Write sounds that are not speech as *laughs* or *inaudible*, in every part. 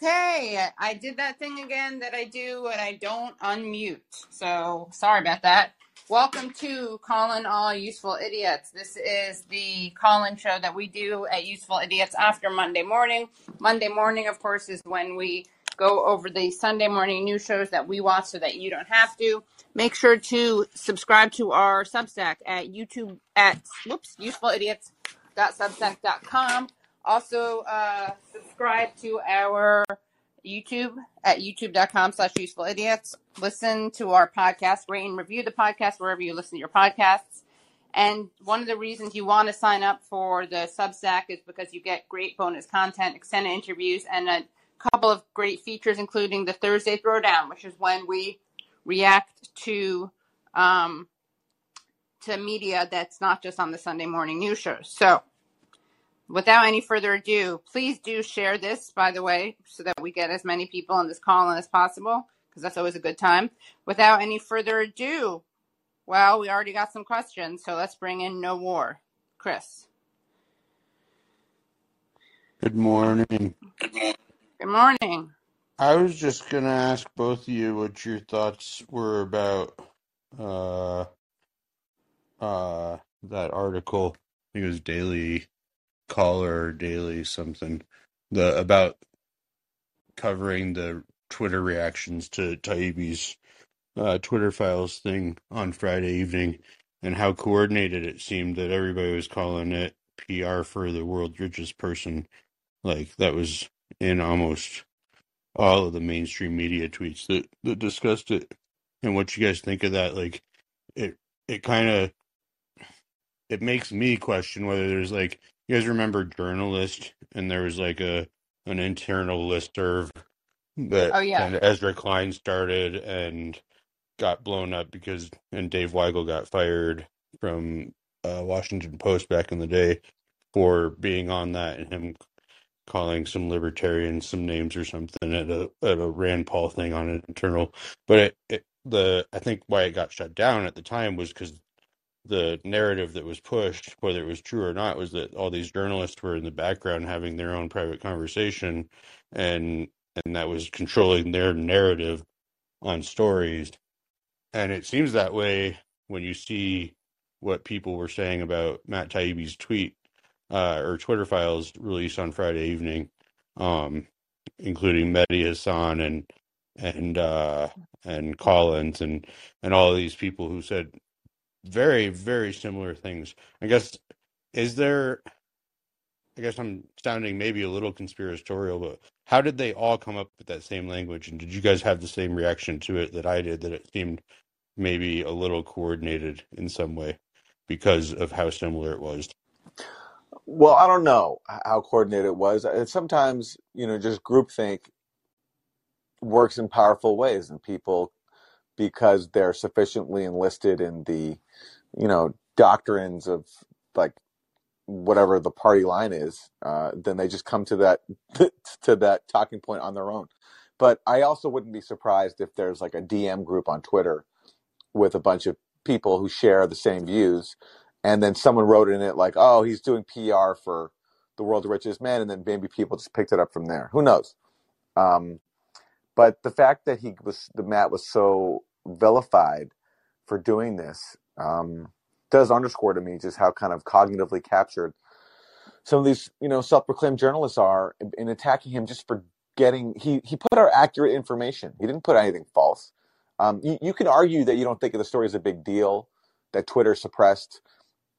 Okay, I did that thing again that I do when I don't unmute. So sorry about that. Welcome to Calling All Useful Idiots. This is the call-in show that we do at Useful Idiots after Monday morning. Monday morning, of course, is when we go over the Sunday morning news shows that we watch so that you don't have to. Make sure to subscribe to our Substack at YouTube at whoops, usefulidiots.substack.com. Also, uh, subscribe to our YouTube at youtube.com slash useful idiots. Listen to our podcast, rate and review the podcast wherever you listen to your podcasts. And one of the reasons you want to sign up for the Substack is because you get great bonus content, extended interviews, and a couple of great features, including the Thursday Throwdown, which is when we react to um, to media that's not just on the Sunday morning news shows. So without any further ado, please do share this, by the way, so that we get as many people on this call as possible, because that's always a good time. Without any further ado, well, we already got some questions, so let's bring in No War. Chris. Good morning. Good morning. I was just gonna ask both of you what your thoughts were about uh uh that article. I think it was Daily Caller Daily something. The about covering the Twitter reactions to Taibbi's uh, Twitter files thing on Friday evening and how coordinated it seemed that everybody was calling it PR for the world's richest person. Like that was in almost all of the mainstream media tweets that, that discussed it and what you guys think of that. Like it it kind of it makes me question whether there's like you guys remember JournoList and there was like a an internal listserv that Oh, yeah. kind of Ezra Klein started and got blown up because and Dave Weigel got fired from uh, Washington Post back in the day for being on that and him calling some libertarians some names or something at a at a Rand Paul thing on an internal. But it, it the I think why it got shut down at the time was because the narrative that was pushed, whether it was true or not, was that all these journalists were in the background having their own private conversation, and and that was controlling their narrative on stories. And it seems that way when you see what people were saying about Matt Taibbi's tweet uh, or Twitter files released on Friday evening, um, including Mehdi Hassan and and uh, and Collins and and all these people who said very very similar things. I guess is there? I guess I'm sounding maybe a little conspiratorial, but how did they all come up with that same language? And did you guys have the same reaction to it that I did? That it seemed maybe a little coordinated in some way because of how similar it was. Well, I don't know how coordinated it was. Sometimes, you know, just groupthink works in powerful ways, and people, because they're sufficiently enlisted in the, you know, doctrines of like whatever the party line is, uh, then they just come to that *laughs* to that talking point on their own. But I also wouldn't be surprised if there's like a DM group on Twitter with a bunch of people who share the same views, and then someone wrote in it like, "Oh, he's doing PR for the world's richest man," and then maybe people just picked it up from there. Who knows? Um, but the fact that he was the Matt was so vilified for doing this um, does underscore to me just how kind of cognitively captured some of these you know self-proclaimed journalists are in, in attacking him just for getting he he put out accurate information. He didn't put anything false. Um, you, you can argue that you don't think the story is a big deal, that Twitter suppressed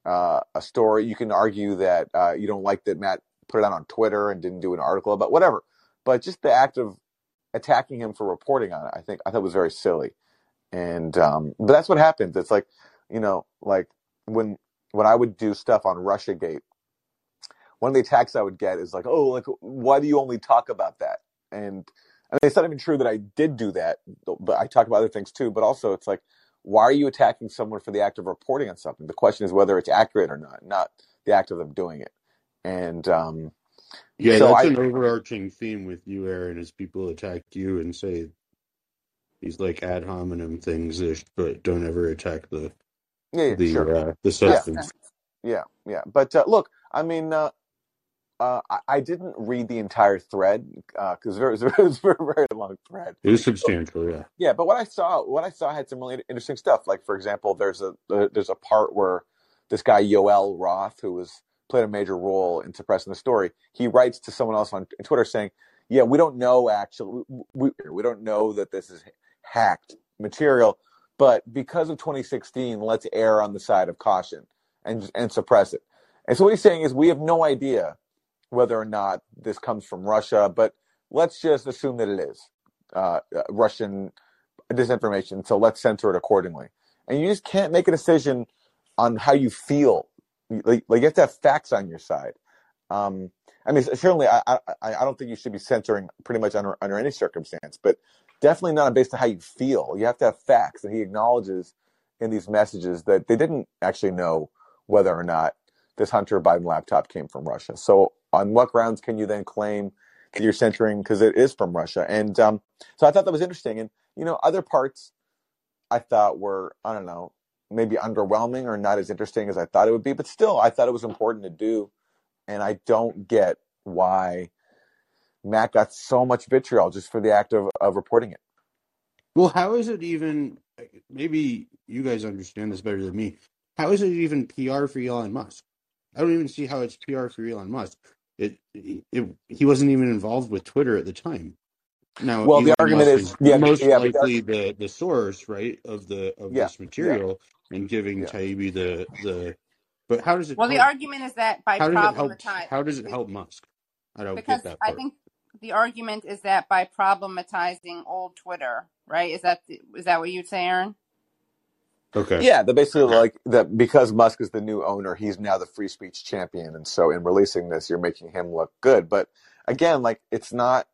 uh, a story. You can argue that uh, you don't like that Matt put it out on Twitter and didn't do an article about whatever. But just the act of attacking him for reporting on it, I think I thought was very silly. And um, but that's what happens. It's like you know, like when when I would do stuff on RussiaGate, one of the attacks I would get is like, oh, like why do you only talk about that? And I mean, it's not even true that I did do that, but I talk about other things too. But also, it's like, why are you attacking someone for the act of reporting on something? The question is whether it's accurate or not, not the act of them doing it. And um, Yeah, so that's I, an overarching theme with you, Aaron, is people attack you and say these like ad hominem things, ish, but don't ever attack the yeah, yeah, the sure, uh, the yeah, substance. Substance. yeah, yeah. But uh, look, I mean, uh, uh, I, I didn't read the entire thread because uh, it, *laughs* it, was a very, very long thread. It was substantial, yeah. Yeah, but what I saw, what I saw had some really interesting stuff. Like for example, there's a there's a part where this guy Yoel Roth, who was played a major role in suppressing the story, he writes to someone else on Twitter saying, "Yeah, we don't know actually, we, we don't know that this is hacked material, but because of 2016, let's err on the side of caution and and suppress it." And so what he's saying is, we have no idea whether or not this comes from Russia, but let's just assume that it is uh, uh, Russian disinformation. So let's censor it accordingly. And you just can't make a decision on how you feel. Like, like you have to have facts on your side. Um, I mean, certainly, I, I, I don't think you should be censoring pretty much under under any circumstance, but definitely not based on how you feel. You have to have facts, and he acknowledges in these messages that they didn't actually know whether or not this Hunter Biden laptop came from Russia. So on what grounds can you then claim that you're censoring because it is from Russia? And um, so I thought that was interesting. And you know, other parts I thought were I don't know maybe underwhelming or not as interesting as I thought it would be, but still I thought it was important to do. And I don't get why Matt got so much vitriol just for the act of, of reporting it. Well, how is it even? Maybe you guys understand this better than me. How is it even PR for Elon Musk? I don't even see how it's PR for Elon Musk. It, it, he wasn't even involved with Twitter at the time. Now, well, the argument Musk is, is yeah, most yeah, likely the, the source, right, of the of yeah, this material, and giving yeah. Taibbi the the. But how does it? Well, the help, argument is that by how does it help? problematizing, How does it help Musk? I don't because get that I part. think the argument is that by problematizing old Twitter, right? Is that is that what you'd say, Aaron? Okay. Yeah, they're basically like that because Musk is the new owner, he's now the free speech champion, and so in releasing this, you're making him look good. But again, like it's not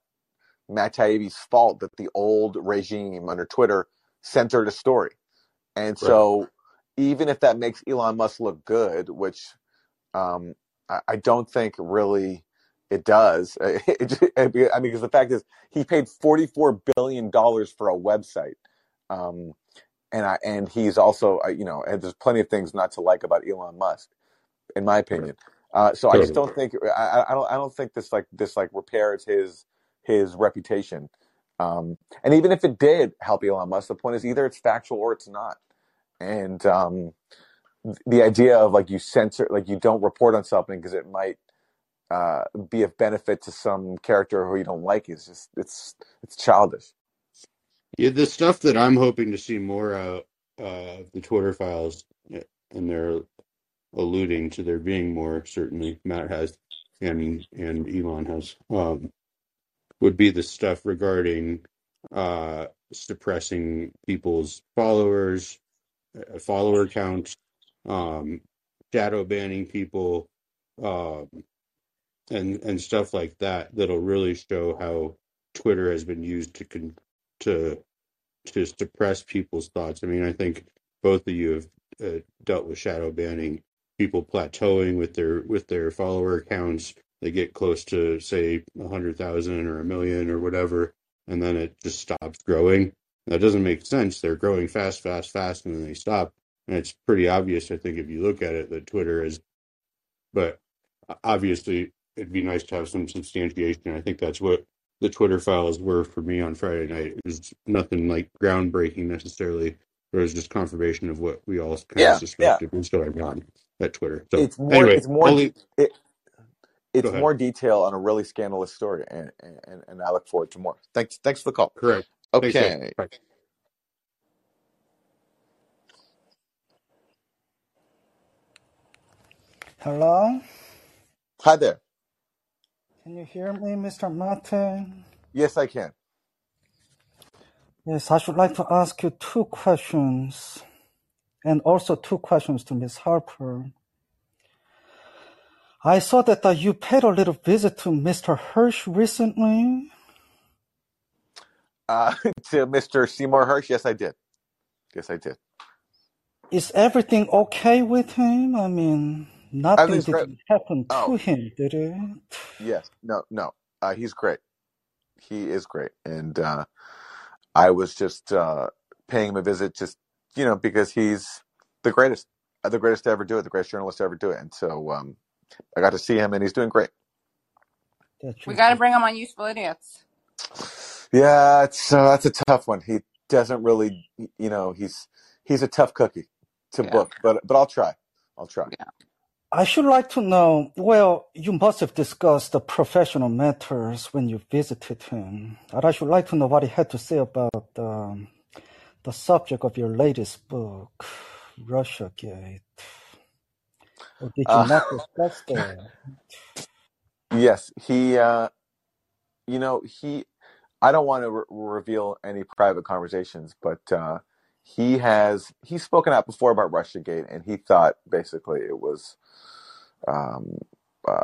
Matt Taibbi's fault that the old regime under Twitter censored a story, and so even if that makes Elon Musk look good, which um, I, I don't think really it does. *laughs* It, it, I mean, because the fact is, he paid forty-four billion dollars for a website. Um, and I and he's also uh, you know and there's plenty of things not to like about Elon Musk, in my opinion. Uh, so I just don't think I, I don't I don't think this like this like repairs his his reputation. Um, and even if it did help Elon Musk, the point is either it's factual or it's not. And um, the idea of like you censor like you don't report on something because it might uh, be of benefit to some character who you don't like is just it's it's childish. Yeah, the stuff that I'm hoping to see more out uh, the Twitter files, eh, and they're alluding to there being more. Certainly, Matt has, and and Elon has, um, would be the stuff regarding uh, suppressing people's followers, uh, follower counts, um, shadow banning people, um, and and stuff like that. That'll really show how Twitter has been used to con- to to suppress people's thoughts. I mean, I think both of you have uh, dealt with shadow banning, people plateauing with their with their follower accounts. They get close to say a hundred thousand or a million or whatever, and then it just stops growing. That doesn't make sense. They're growing fast, fast, fast, and then they stop. And it's pretty obvious, I think, if you look at it, that Twitter is. But obviously, it'd be nice to have some substantiation. I think that's what the Twitter files were for me on Friday night. It was nothing like groundbreaking necessarily. It was just confirmation of what we all kind of Yeah, yeah. suspected was going on at Twitter. So It's more anyway, it's more only it, it's more detail on a really scandalous story, and, and and I look forward to more. Thanks, thanks for the call. Correct. Okay, Hello? hi there. Can you hear me, Mr. Martin? Yes, I can. Yes, I should like to ask you two questions, and also two questions to Ms. Harper. I saw that uh, you paid a little visit to Mr. Hersh recently. Uh, *laughs* to Mr. Seymour Hersh, yes, I did. Yes, I did. Is everything okay with him? I mean, nothing Everything's great. didn't to Oh, him, did it? yes. No, no. Uh, he's great. He is great, and uh, I was just uh, paying him a visit, just you know, because he's the greatest, uh, the greatest to ever do it, the greatest journalist to ever do it, and so um, I got to see him, and he's doing great. that We got to bring him on Useful Idiots. Yeah, it's uh, that's a tough one. He doesn't really, you know, he's he's a tough cookie to Yeah. book, but but I'll try. I'll try. I should like to know. Well, you must have discussed the professional matters when you visited him. And I should like to know what he had to say about um, the subject of your latest book, Russiagate. Or did you Uh, not discuss that? yes, he. Uh, you know, he. I don't want to re- reveal any private conversations, but uh, he has he's spoken out before about RussiaGate, and he thought basically it was. Um, uh,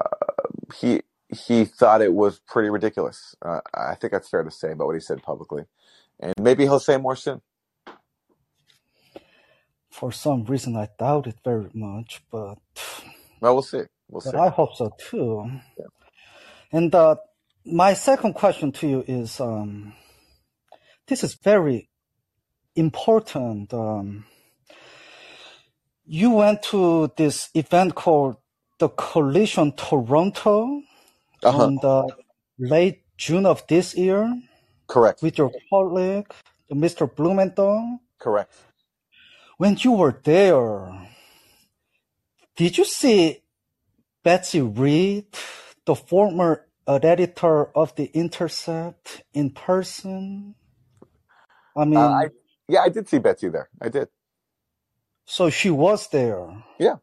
he he thought it was pretty ridiculous. Uh, I think that's fair to say about what he said publicly, and maybe he'll say more soon. For some reason, I doubt it very much, but Well, we'll see. We'll see. I hope so too. Yeah. And uh, my second question to you is: um, This is very important. Um, you went to this event called the Collision Toronto Uh huh. on the late June of this year Correct. with your colleague, Mr. Blumenthal. Correct. When you were there, did you see Betsy Reed, the former editor of The Intercept, in person? I Uh, I mean, yeah, I did see Betsy there. I did. so she was there. Yeah.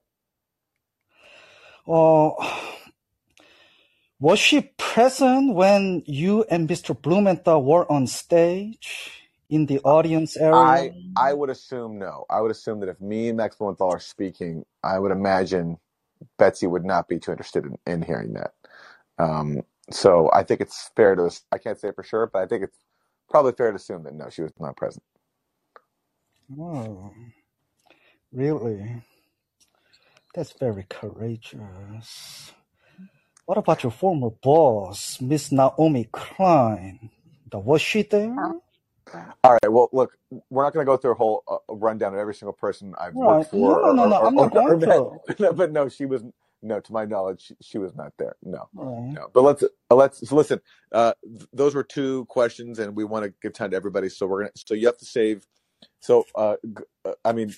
Uh, was she present when you and Mr. Blumenthal were on stage in the audience area? I I would assume no. I would assume that if me and Max Blumenthal are speaking, I would imagine Betsy would not be too interested in, in hearing that. Um, so I think it's fair to I can't say for sure, but I think it's probably fair to assume that no, she was not present. Oh, really? That's very courageous. What about your former boss, Miss Naomi Klein? Was she there? All right. Well, look, we're not going to go through a whole uh, rundown of every single person I've Right. worked for. No, no, no, or, or, I'm not or, or going to. *laughs* No, but no, she was no. To my knowledge, she, she was not there. No. Right. No, but let's uh, let's so listen. Uh, th- those were two questions, and we want to give time to everybody. So we're gonna. So you have to save. So uh, g- uh, I mean,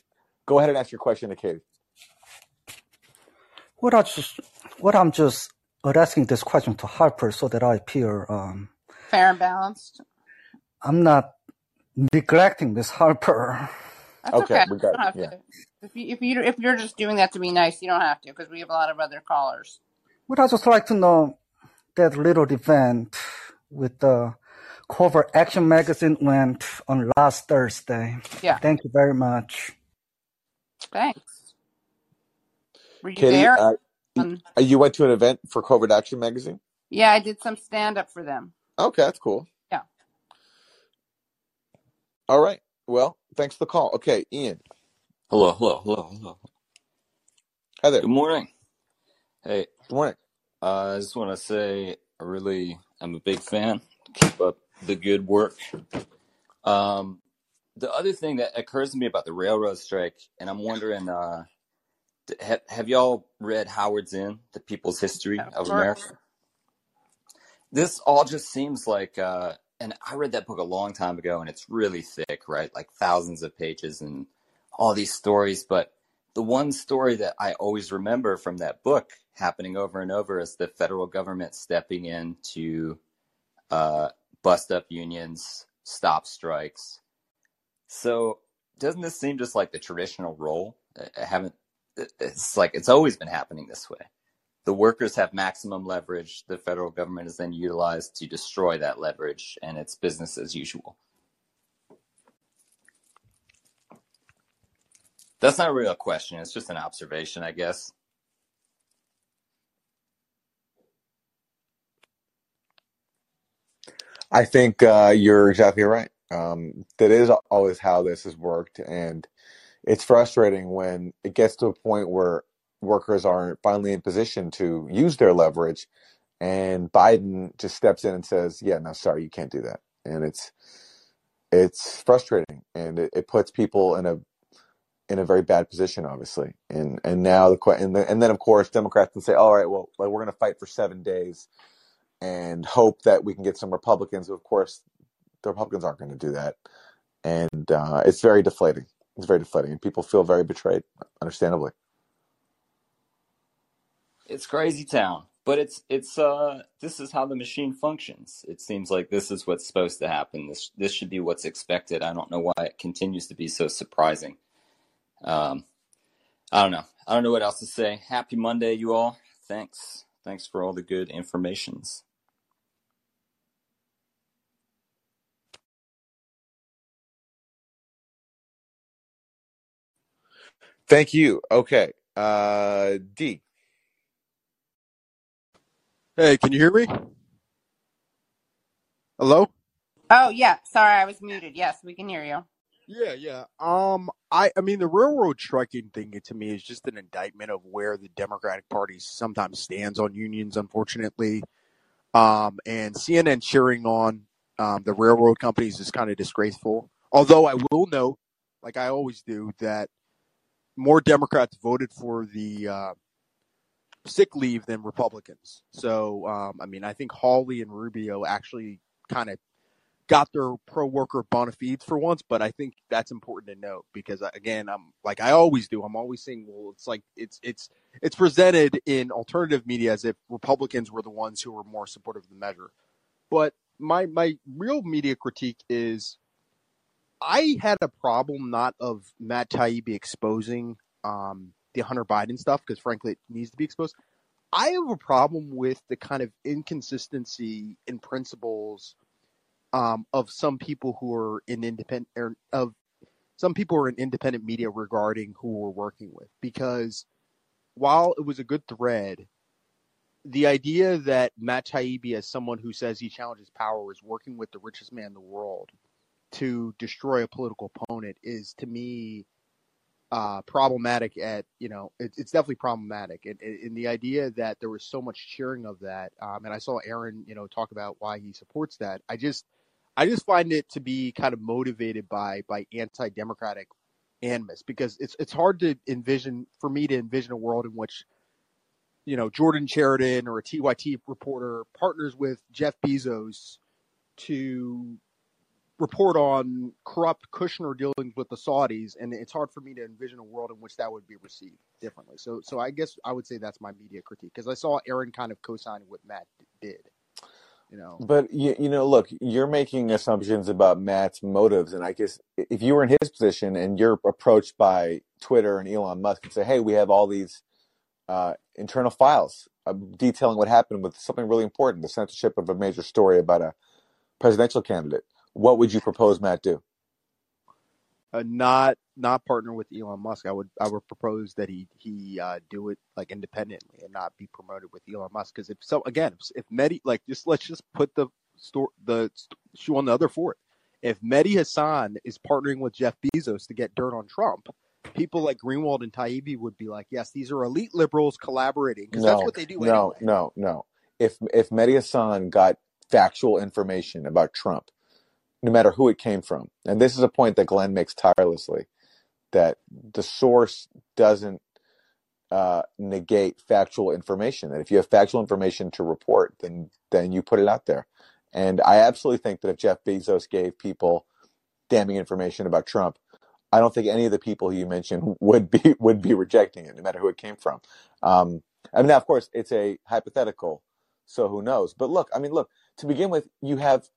go ahead and ask your question to Katie. What I just, what I'm just asking this question to Harper so that I appear, um, Fair and balanced. I'm not neglecting Miss Harper. That's Okay, okay. we You got don't it. have Yeah. to. If you if you if you're just doing that to be nice, you don't have to because we have a lot of other callers. Would I just like to know that little event with the Covert Action magazine went on last Thursday. Yeah. Thank you very much. Thanks. Were you Katie, there? uh, Um, you went to an event for Covert Action magazine. yeah, I did some stand up for them. Okay, that's cool. Yeah. All right. Well, thanks for the call. Okay, Ian. Hello, hello, hello, hello. Hi there. Good morning. Hey, Good morning. uh, I just want to say I really am a big fan. Keep up the good work. Um, the other thing that occurs to me about the railroad strike, and I'm wondering, uh, have, have y'all read Howard's Zinn, The People's History Of of. America? This all just seems like, uh, and I read that book a long time ago, and it's really thick, right? Like thousands of pages and all these stories. But the one story that I always remember from that book happening over and over is the federal government stepping in to uh, bust up unions, stop strikes. So doesn't this seem just like the traditional role? I haven't. It's like it's always been happening this way. The workers have maximum leverage. The federal government is then utilized to destroy that leverage, and it's business as usual. That's not really a question. It's just an observation, I guess. I think uh, you're exactly right. Um, that is always how this has worked, and it's frustrating when it gets to a point where workers are finally in position to use their leverage, and Biden just steps in and says, "Yeah, no, sorry, you can't do that," and it's it's frustrating, and it, it puts people in a in a very bad position, obviously. And and now the and, the, and then of course Democrats can say, "All right, well, like, we're going to fight for seven days." And hope that we can get some Republicans. Of course, the Republicans aren't going to do that, and uh, it's very deflating. It's very deflating, and people feel very betrayed, understandably. It's crazy town, but it's it's uh this is how the machine functions. It seems like this is what's supposed to happen. This this should be what's expected. I don't know why it continues to be so surprising. Um, I don't know. I don't know what else to say. Happy Monday, you all. Thanks. Thanks for all the good informations. Thank you. Okay, uh, D. Hey, can you hear me? Hello? Oh, yeah. Sorry, I was muted. Yes, we can hear you. Yeah, yeah. Um, I, I mean, the railroad striking thing to me is just an indictment of where the Democratic Party sometimes stands on unions, unfortunately. Um, and CNN cheering on um, the railroad companies is kind of disgraceful. Although I will note, like I always do, that more Democrats voted for the uh, sick leave than Republicans. So, um, I mean, I think Hawley and Rubio actually kind of got their pro worker bona fides for once, but I think that's important to note because uh, again, I'm like I always do. I'm always saying, well, it's like it's it's it's presented in alternative media as if Republicans were the ones who were more supportive of the measure. But my my real media critique is I had a problem not of Matt Taibbi exposing um, the Hunter Biden stuff because frankly it needs to be exposed. I have a problem with the kind of inconsistency in principles um, of some people who are in independent er, of some people are in independent media regarding who we're working with because while it was a good thread, the idea that Matt Taibbi, as someone who says he challenges power, is working with the richest man in the world to destroy a political opponent is to me uh, problematic at you know it, it's definitely problematic. And, and the idea that there was so much cheering of that um, and i saw aaron you know talk about why he supports that. I just I just find it to be kind of motivated by by anti-democratic animus because it's it's hard to envision for me to envision a world in which you know Jordan Chariton or a TYT reporter partners with Jeff Bezos to report on corrupt Kushner dealings with the Saudis, and it's hard for me to envision a world in which that would be received differently. So, so I guess I would say that's my media critique because I saw Aaron kind of co-signing what Matt did you know. But you, you know, look, you're making assumptions about Matt's motives, and I guess if you were in his position and you're approached by Twitter and Elon Musk and say, "Hey, we have all these uh, internal files uh, detailing what happened with something really important, the censorship of a major story about a presidential candidate," what would you propose Matt do? uh, not not partner with Elon Musk. I would I would propose that he he uh, do it like independently and not be promoted with Elon Musk. Because if so, again, if, Mehdi like just let's just put the store the shoe on the other foot. If Mehdi Hassan is partnering with Jeff Bezos to get dirt on Trump, people like Greenwald and Taibbi would be like, yes, these are elite liberals collaborating because No, that's what they do no, anyway. no, no. If if Mehdi Hassan got factual information about Trump, no matter who it came from, and this is a point that Glenn makes tirelessly, that the source doesn't uh, negate factual information. And if you have factual information to report, then then you put it out there. And I absolutely think that if Jeff Bezos gave people damning information about Trump, I don't think any of the people you mentioned *laughs* would be would be rejecting it, no matter who it came from. Um, I mean, now, of course, it's a hypothetical, so who knows? But look, I mean, look to begin with, you have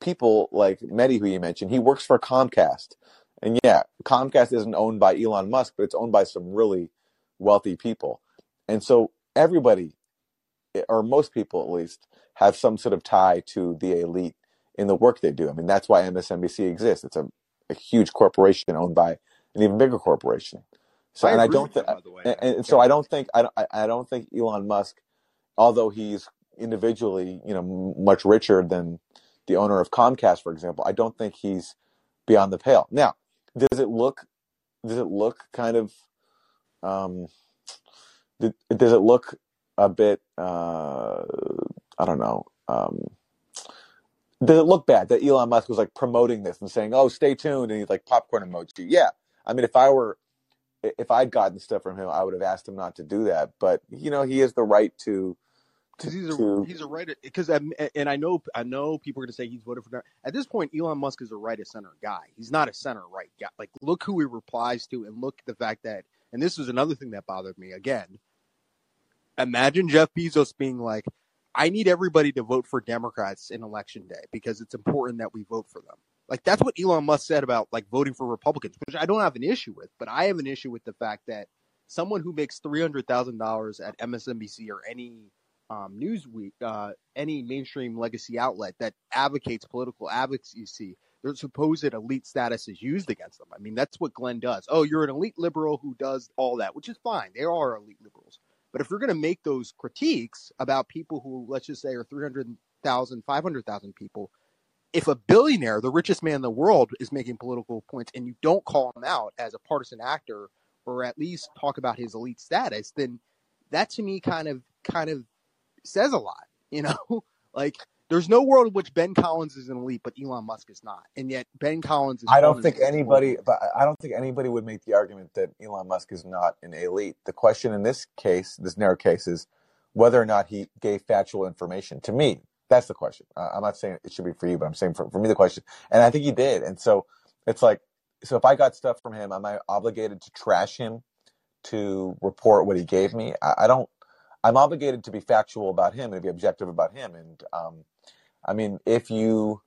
people like Mehdi, who you mentioned. He works for Comcast, and yeah, Comcast isn't owned by Elon Musk, but it's owned by some really wealthy people, and so everybody, or most people at least, have some sort of tie to the elite in the work they do. I mean, that's why MSNBC exists. It's a, a huge corporation owned by an even bigger corporation. So, I and I don't think, way. and, and so I don't think I don't I I don't think Elon Musk, although he's individually you know much richer than the owner of Comcast, for example, I don't think he's beyond the pale. Now, does it look does it look kind of um, th- does it look a bit uh, I don't know um, does it look bad that Elon Musk was like promoting this and saying, "Oh, stay tuned," and he's like popcorn emoji? Yeah, I mean, if I were if I'd gotten stuff from him, I would have asked him not to do that. But you know, he has the right to because he's a to he's a right because and I know I know people are going to say he's voted for at this point Elon Musk is a right of center guy. He's not a center right guy. Like look who he replies to and look at the fact that and this was another thing that bothered me again. Imagine Jeff Bezos being like, I need everybody to vote for Democrats in election day because it's important that we vote for them. Like that's what Elon Musk said about like voting for Republicans, which I don't have an issue with, but I have an issue with the fact that someone who makes three hundred thousand dollars at MSNBC or any um, Newsweek, uh, any mainstream legacy outlet that advocates political advocacy, their supposed elite status is used against them. I mean, that's what Glenn does. Oh, you're an elite liberal who does all that, which is fine. They are elite liberals. But if you're going to make those critiques about people who, let's just say, are 300,000, 500,000 people, if a billionaire, the richest man in the world, is making political points and you don't call him out as a partisan actor or at least talk about his elite status, then that to me kind of kind of says a lot, *laughs* you know? like there's no world in which Ben Collins is an elite, but Elon Musk is not, and yet Ben Collins is. I don't think anybody, but I don't think anybody would make the argument that Elon Musk is not an elite. The question in this case, this narrow case, is whether or not he gave factual information. To me, that's the question. I'm not saying it should be for you, but I'm saying for, for me the question, and I think he did. And so it's like, so if I got stuff from him, am I obligated to trash him to report what he gave me? I, I don't. I'm obligated to be factual about him and be objective about him. And um, I mean, if you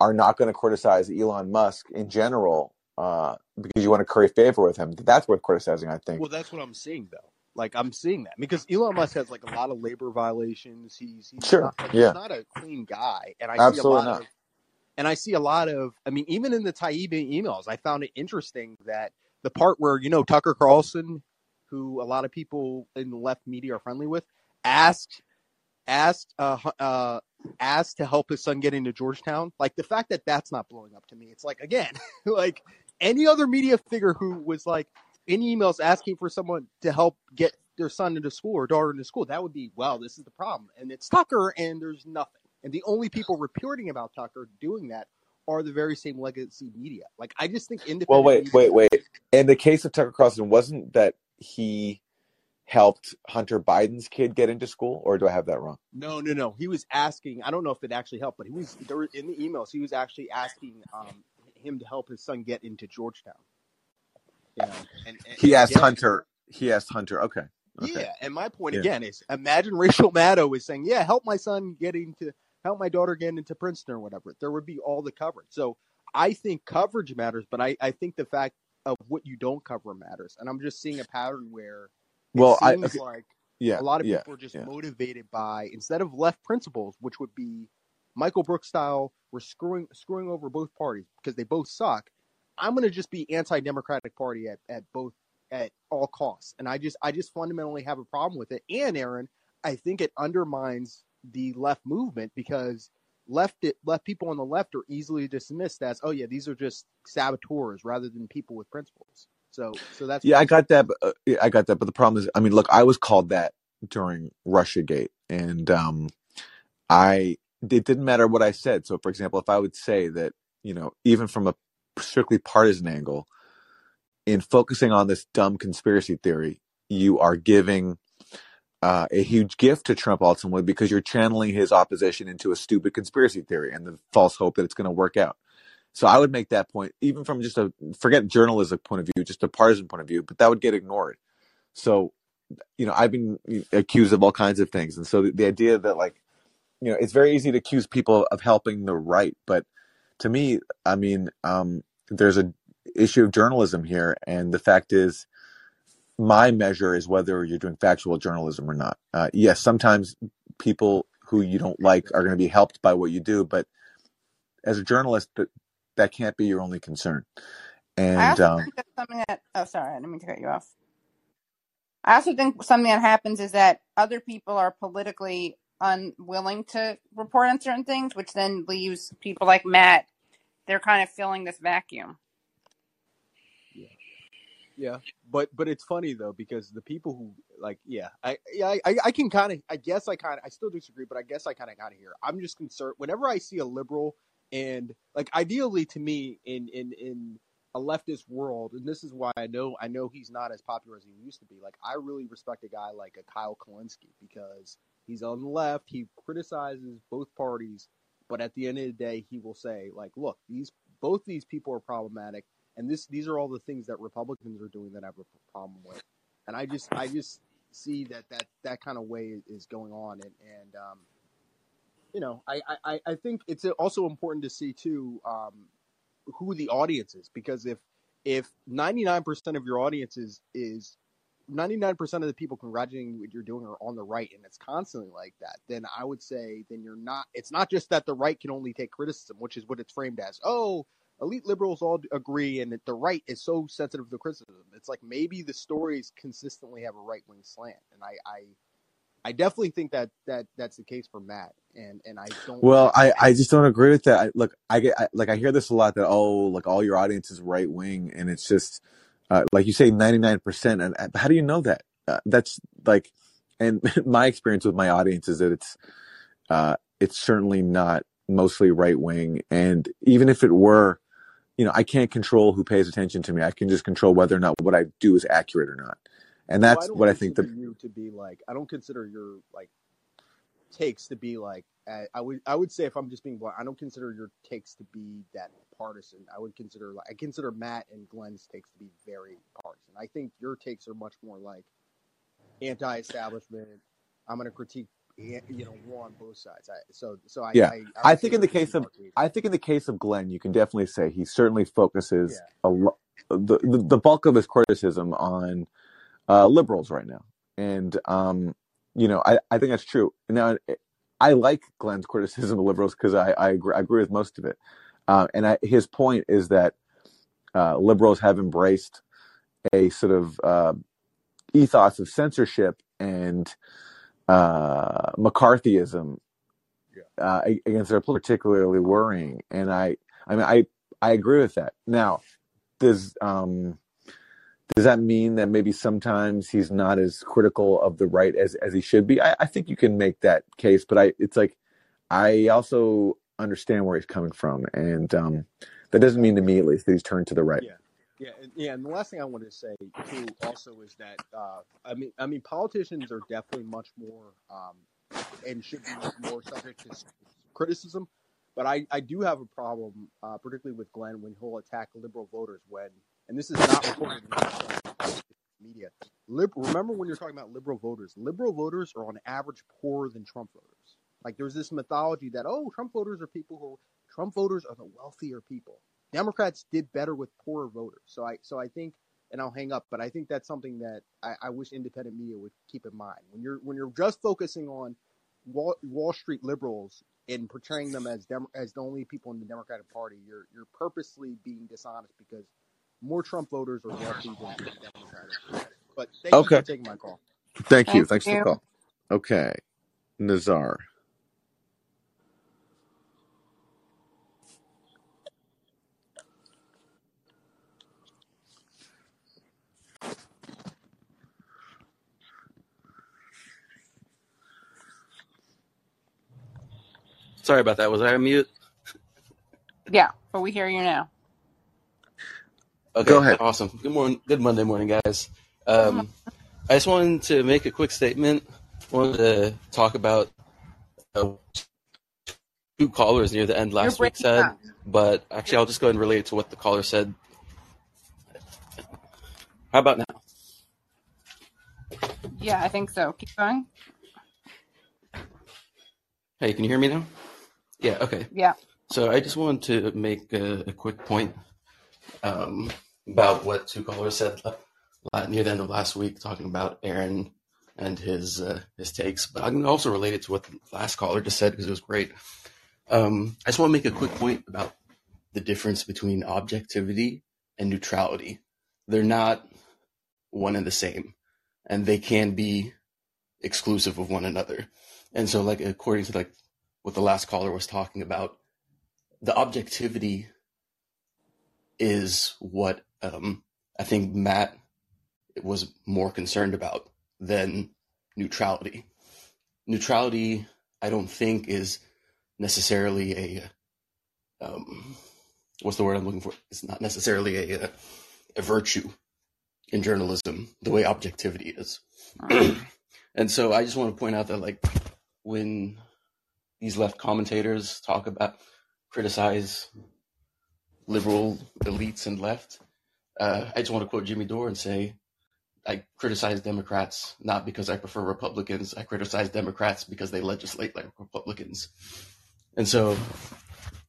are not going to criticize Elon Musk in general uh, because you want to curry favor with him, that's worth criticizing. I think. Well, that's what I'm seeing though. Like I'm seeing that because Elon Musk has like a lot of labor violations. He's, he's sure, not, like, yeah, he's not a clean guy, and I absolutely see a lot not. of, and I see a lot of. I mean, even in the Taibbi emails, I found it interesting that the part where you know Tucker Carlson, who a lot of people in the left media are friendly with, asked asked uh, uh, asked to help his son get into Georgetown. Like the fact that that's not blowing up to me, it's like again, *laughs* like any other media figure who was like in emails asking for someone to help get their son into school or daughter into school, that would be well, this is the problem, and it's Tucker, and there's nothing, and the only people reporting about Tucker doing that are the very same legacy media. Like I just think independent. Well, wait, media- wait, wait. In the case of Tucker Carlson, wasn't that he helped Hunter Biden's kid get into school, or do I have that wrong? No, no, no. He was asking. I don't know if it actually helped, but he was there in the emails. He was actually asking um, him to help his son get into Georgetown. You know, and, and He asked Hunter. He asked Hunter. Okay. Okay. Yeah, and my point Yeah. again is, imagine Rachel Maddow is saying, "Yeah, help my son get into, help my daughter get into Princeton or whatever." There would be all the coverage. So I think coverage matters, but I, I think the fact of what you don't cover matters, and I'm just seeing a pattern where it Well, I seems okay, like yeah a lot of yeah people are just yeah. motivated by instead of left principles, which would be Michael Brooks style, we're screwing screwing over both parties because they both suck. I'm gonna just be anti-democratic party at, at both at all costs, and I just I just fundamentally have a problem with it. And Aaron, I think it undermines the left movement because left it left people on the left are easily dismissed as oh yeah these are just saboteurs rather than people with principles. So so that's Yeah, I got that. But, uh, yeah, I got that. But the problem is, I mean, look, I was called that during russia gate and um, I it didn't matter what I said. So, for example, if I would say that, you know, even from a strictly partisan angle, in focusing on this dumb conspiracy theory, you are giving uh, a huge gift to Trump ultimately because you're channeling his opposition into a stupid conspiracy theory and the false hope that it's going to work out. So I would make that point, even from just a forget journalistic point of view, just a partisan point of view, but that would get ignored. So, you know, I've been accused of all kinds of things, and so the, the idea that like, you know, it's very easy to accuse people of helping the right, but to me, I mean, um, there's a issue of journalism here, and the fact is, my measure is whether you're doing factual journalism or not. Uh, yes, sometimes people who you don't like are going to be helped by what you do, but as a journalist, that that can't be your only concern. And I also um, think that's something that. Oh, sorry, I didn't to cut you off. I also think something that happens is that other people are politically unwilling to report on certain things, which then leaves people like Matt. They're kind of filling this vacuum. Yeah. But but it's funny though because the people who like yeah I yeah I I can kind of I guess I kind of I still disagree but I guess I kind of got to hear I'm just concerned whenever I see a liberal and like ideally to me in in in a leftist world and this is why I know I know he's not as popular as he used to be like I really respect a guy like a Kyle Kulinski because He's on the left. He criticizes both parties, but at the end of the day, he will say, like, look, these both these people are problematic, and this these are all the things that Republicans are doing that I have a problem with. And I just I just see that that that kind of way is going on, and and um, you know, I, I I think it's also important to see too um, who the audience is. Because if if 99% of your audience is is 99% of the people congratulating what you're doing are on the right and it's constantly like that then i would say then you're not it's not just that the right can only take criticism which is what it's framed as. Oh elite liberals all agree and that the right is so sensitive to criticism it's like maybe the stories consistently have a right-wing slant and i i I definitely think that that that's the case for Matt, and and I don't. Well, I, I just don't agree with that. I, look, I get I, like I hear this a lot that oh, like all your audience is right wing, and it's just uh, like you say, ninety nine percent. And uh, how do you know that? Uh, that's like, and *laughs* my experience with my audience is that it's uh, it's certainly not mostly right wing, and even if it were, you know, I can't control who pays attention to me. I can just control whether or not what I do is accurate or not and Well, I that's what I think the you to be like. I don't consider your like takes to be like. I would I would say if I'm just being blunt, I don't consider your takes to be that partisan. I would consider like I consider Matt and Glenn's takes to be very partisan. I think your takes are much more like anti-establishment. I'm going to critique you know war on both sides. I, so so I, yeah. I I I think in the case of. I think in the case of Glenn, you can definitely say he certainly focuses Yeah. a lo- the, the the bulk of his criticism on uh, liberals right now, and um, you know I, I think that's true. Now I like Glenn's *laughs* criticism of liberals because I I agree, I agree with most of it, uh, and I, his point is that uh, liberals have embraced a sort of uh, ethos of censorship and uh, McCarthyism uh, against their particularly worrying. And I, I mean, I, I agree with that. Now, does um, does that mean that maybe sometimes he's not as critical of the right as as he should be? I, I think you can make that case, but I, it's like I also understand where he's coming from, and um, that doesn't mean to me at least that he's turned to the right. Yeah, yeah, and, yeah. And the last thing I wanted to say too, also, is that uh, I mean, I mean, politicians are definitely much more um, and should be more subject to criticism. But I, I do have a problem, uh, particularly with Glenn, when he'll attack liberal voters when, and this is not reported in media. Lib, remember when you're talking about liberal voters? Liberal voters are on average poorer than Trump voters. Like there's this mythology that oh, Trump voters are people who Trump voters are the wealthier people. Democrats did better with poorer voters. So I so I think and I'll hang up, but I think that's something that I, I wish independent media would keep in mind. When you're when you're just focusing on Wall, Wall Street liberals and portraying them as dem, as the only people in the Democratic Party, you're you're purposely being dishonest because more Trump voters are wealthy than than Democratic. But thank you Okay, for taking my call. thank you. Thank Thanks for the call. Okay, Nazar. Sorry about that. Was I on mute? Yeah, but we hear you now. Okay, Go Okay, ahead. awesome. Good morning. Good Monday morning, guys. Um, I just wanted to make a quick statement. Wanted to talk about uh, two callers near the end last week said, up. but actually, I'll just go ahead and relate it to what the caller said. How about now? Yeah, I think so. Keep going. Hey, can you hear me now? Yeah. Okay. Yeah. So I just wanted to make a, a quick point um, about what two callers said near the end of last week, talking about Aaron and his uh, his takes. But I'm going to also relate it to what the last caller just said because it was great. Um, I just want to make a quick point about the difference between objectivity and neutrality. They're not one and the same, and they can be exclusive of one another. And so, like according to like what the last caller was talking about, the objectivity is what um, I think Matt was more concerned about than neutrality. Neutrality, I don't think, is necessarily a um, what's the word I'm looking for? It's not necessarily a, a virtue in journalism the way objectivity is. *clears throat* And so I just want to point out that like when these left commentators talk about criticize liberal elites and left. Uh, I just want to quote Jimmy Dore and say, I criticize Democrats not because I prefer Republicans. I criticize Democrats because they legislate like Republicans. And so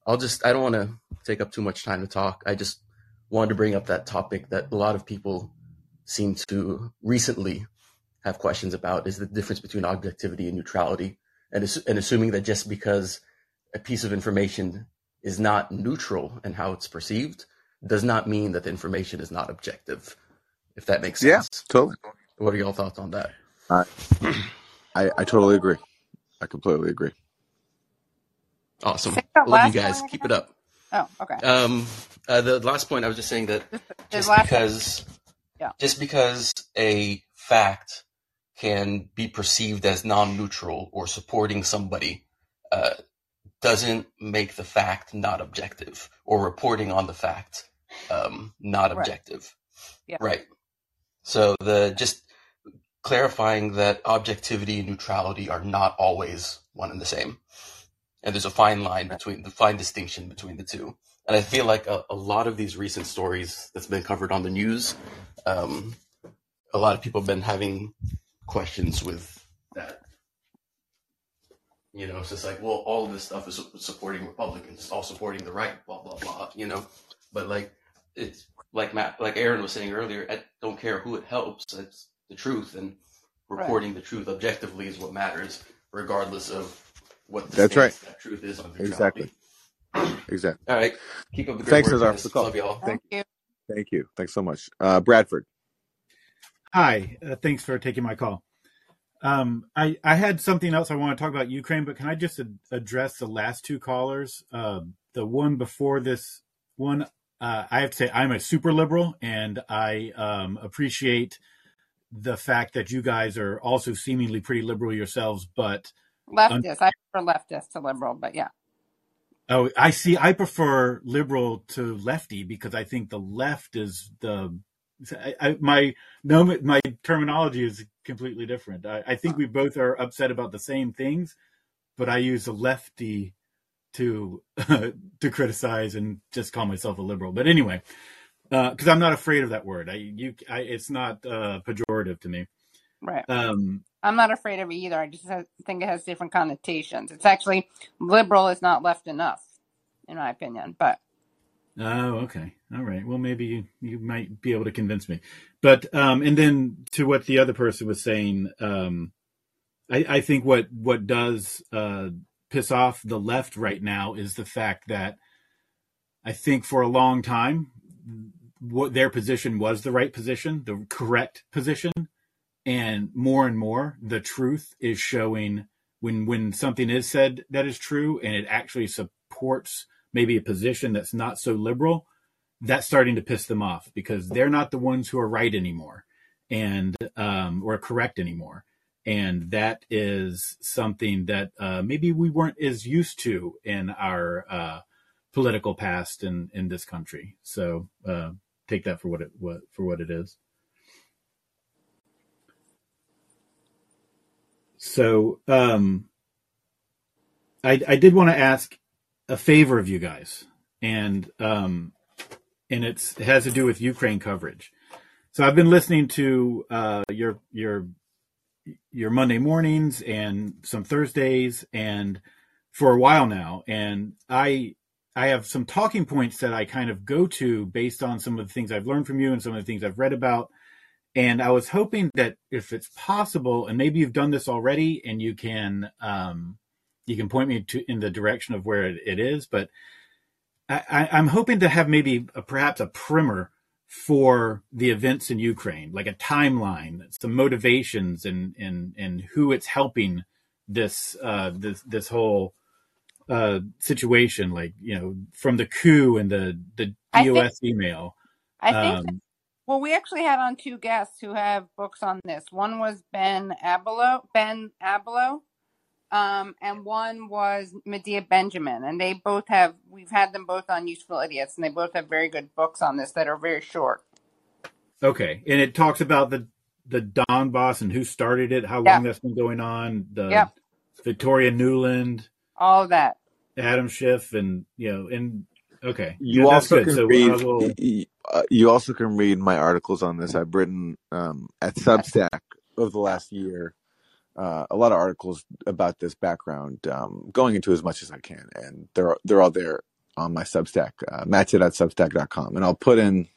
I'll just, I don't want to take up too much time to talk. I just wanted to bring up that topic that a lot of people seem to recently have questions about is the difference between objectivity and neutrality. And, and assuming that just because a piece of information is not neutral in how it's perceived does not mean that the information is not objective, if that makes sense. Yeah, totally. What are y'all thoughts on that? I, I, I totally agree. I completely agree. Awesome. Love you guys. Keep it up. Oh, okay. Um, uh, the last point I was just saying that just because Yeah. just because a fact can be perceived as non-neutral or supporting somebody uh, doesn't make the fact not objective or reporting on the fact um, not Right. objective. Yeah. Right. So the just clarifying that objectivity and neutrality are not always one and the same. And there's a fine line between the fine distinction between the two. And I feel like a, a lot of these recent stories that's been covered on the news, um, a lot of people have been having questions with that. You know, it's just like, well, all of this stuff is supporting Republicans, it's all supporting the right, blah blah blah. You know, but like it's like Matt, like Aaron was saying earlier, I don't care who it helps. It's the truth, and Right. reporting the truth objectively is what matters, regardless of what the That's right. that truth is on neutrality. Exactly. Exactly. All right, keep up the great Thanks, work, Cesar, for the call. Love y'all. Thank you. Thank you. Thanks so much. Uh, Bradford. Hi, uh, thanks for taking my call. Um, I, I had something else I want to talk about Ukraine, but can I just ad- address the last two callers? Uh, the one before this one, uh, I have to say I'm a super liberal, and I um, appreciate the fact that you guys are also seemingly pretty liberal yourselves. But un- Leftist. I prefer leftist to liberal, but yeah. oh, I see. I prefer liberal to lefty because I think the left is the I, I, my no my terminology is completely different. I, I think we both are upset about the same things, but I use a lefty to *laughs* to criticize and just call myself a liberal. But anyway, because I'm not afraid of that word. I you I, it's not uh, pejorative to me. Right. Um, I'm not afraid of it either. I just think it has different connotations. It's actually liberal is not left enough, in my opinion. But Oh, okay. All right. Well, maybe you, you might be able to convince me. But um, and then to what the other person was saying, um, I, I think what what does uh, piss off the left right now is the fact that I think for a long time, what their position was the right position, the correct position, and more and more the truth is showing when when something is said that is true and it actually supports maybe a position that's not so liberal that's starting to piss them off because they're not the ones who are right anymore and um, or correct anymore. And that is something that uh, maybe we weren't as used to in our uh, political past in in this country. So uh, take that for what it what for what it is. So um, I, I did want to ask a favor of you guys, and um, and it's it has to do with Ukraine coverage. So I've been listening to uh, your your your Monday mornings and some Thursdays, and for a while now, and I I have some talking points that I kind of go to based on some of the things I've learned from you and some of the things I've read about. And I was hoping that if it's possible, and maybe you've done this already, and you can um, you can point me to in the direction of where it, it is, but I, I, I'm hoping to have maybe a, perhaps a primer for the events in Ukraine, like a timeline, some motivations, and and and who it's helping this uh, this this whole uh, situation, like you know, from the coup and the the I think DOS email. I think that, Um, well, we actually had on two guests who have books on this. One was Ben Abelow, Ben Abelow, um, and one was Medea Benjamin, and they both have. We've had them both on Useful Idiots, and they both have very good books on this that are very short. okay, and it talks about the the Donbass and who started it, how Yeah, long that's been going on, the yeah, Victoria Nuland, All of that. Adam Schiff, and you know, and okay, You yeah, also can So read. Will. y- y- uh, You also can read my articles on this. I've written um, at Substack over the last year uh, a lot of articles about this background, um, going into as much as I can, and they're they're all there on my Substack, uh, matchit.substack.com, and I'll put in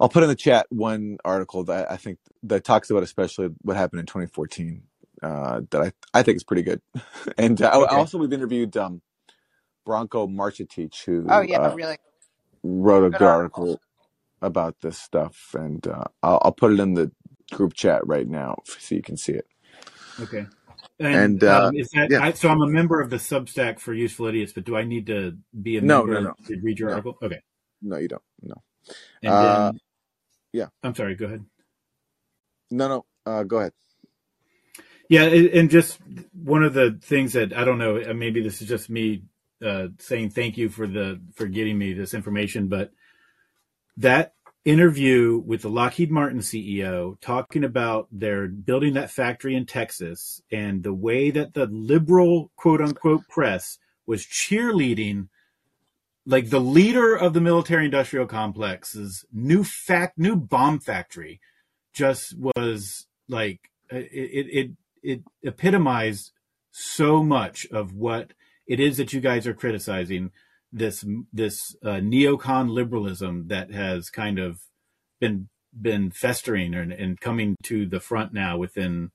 I'll put in the chat one article that I think that talks about especially what happened in 2014 uh, that I I think is pretty good, *laughs* and uh, Okay. also we've interviewed um, Branko Marcetic, who Oh yeah, uh, really wrote a good good article. article about this stuff, and uh, I'll, I'll put it in the group chat right now so you can see it. Okay. And And uh, um, is that yeah, I, so? I'm a member of the Substack for Useful Idiots, but do I need to be a no, no, member no, to read your no, article? Okay. no, you don't. No. And Uh, then yeah, I'm sorry. Go ahead. no, no. Uh, go ahead. Yeah, and and just one of the things that I don't know, uh, maybe this is just me uh, saying thank you for the for getting me this information, but that interview with the Lockheed Martin CEO talking about their building that factory in Texas and the way that the liberal quote unquote press was cheerleading like the leader of the military industrial complex's new fact new bomb factory just was like uh, it it it, it epitomized so much of what it is that you guys are criticizing this this uh, neocon liberalism that has kind of been been festering and, and coming to the front now within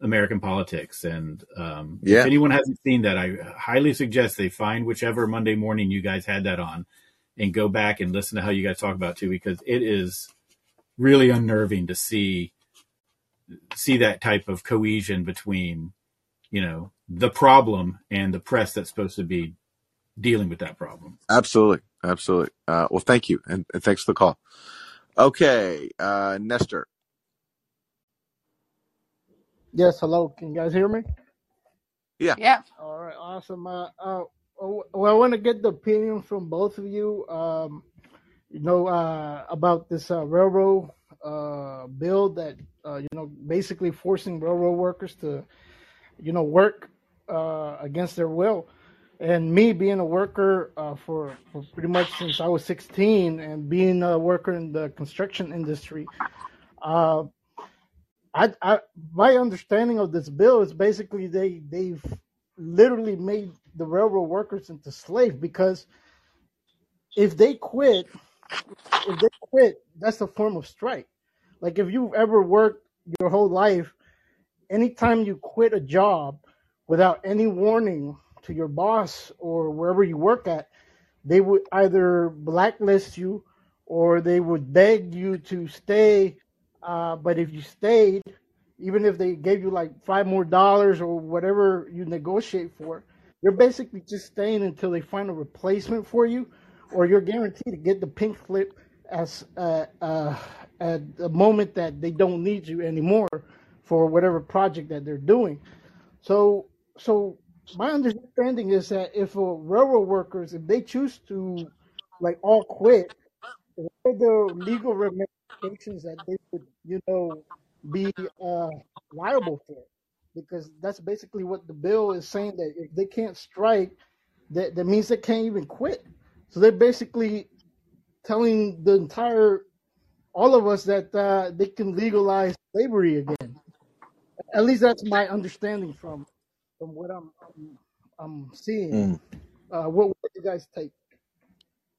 American politics. And um, if anyone hasn't seen that, I highly suggest they find whichever Monday morning you guys had that on and go back and listen to how you guys talk about it too, because it is really unnerving to see see that type of cohesion between you know the problem and the press that's supposed to be dealing with that problem. absolutely, absolutely. Uh, well, thank you, and, and thanks for the call. Okay, uh, Nestor. Yes, hello. Can you guys hear me? Yeah, Yeah. All right, awesome. Uh, uh, oh, well, I want to get the opinion from both of you. Um, you know, uh, about this uh, railroad uh, bill that uh, you know basically forcing railroad workers to you know work uh, against their will. And me being a worker uh, for, for pretty much since I was 16 and being a worker in the construction industry, uh, I, I my understanding of this bill is basically they they've literally made the railroad workers into slaves because if they quit if they quit that's a form of strike. Like if you've ever worked your whole life anytime you quit a job without any warning to your boss or wherever you work at they would either blacklist you or they would beg you to stay. Uh, but if you stayed, even if they gave you like five more dollars or whatever you negotiate for, you're basically just staying until they find a replacement for you, or you're guaranteed to get the pink slip as uh, uh, at the moment that they don't need you anymore for whatever project that they're doing. So, so my understanding is that if railroad workers, if they choose to like all quit, what are the legal ramifications that they would, you know, be uh, liable for? Because that's basically what the bill is saying that if they can't strike, that that means they can't even quit. So they're basically telling the entire all of us that uh, they can legalize slavery again. At least that's my understanding from from what I'm I'm, I'm seeing. Mm. Uh, what would you guys take?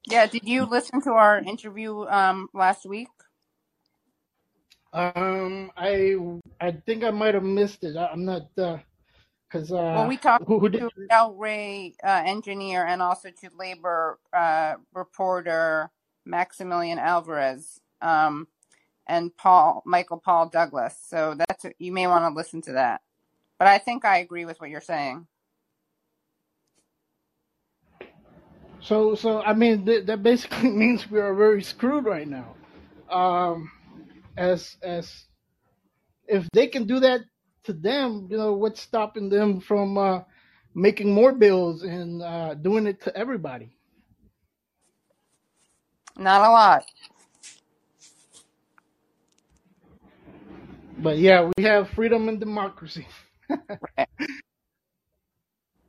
Yeah. Did you listen to our interview um, last week? Um, I I think I might have missed it. I, I'm not because Well, uh, we talked who, who did to Del Ray, uh, engineer, and also to labor uh, reporter Maximilian Alvarez um, and Paul Michael Paul Douglas. So that's you may want to listen to that. But I think I agree with what you're saying. so so I mean th- that basically *laughs* means we are very screwed right now. Um, as as if they can do that to them, you know, what's stopping them from uh, making more bills and uh, doing it to everybody? Not a lot. But yeah, we have freedom and democracy. *laughs* Right.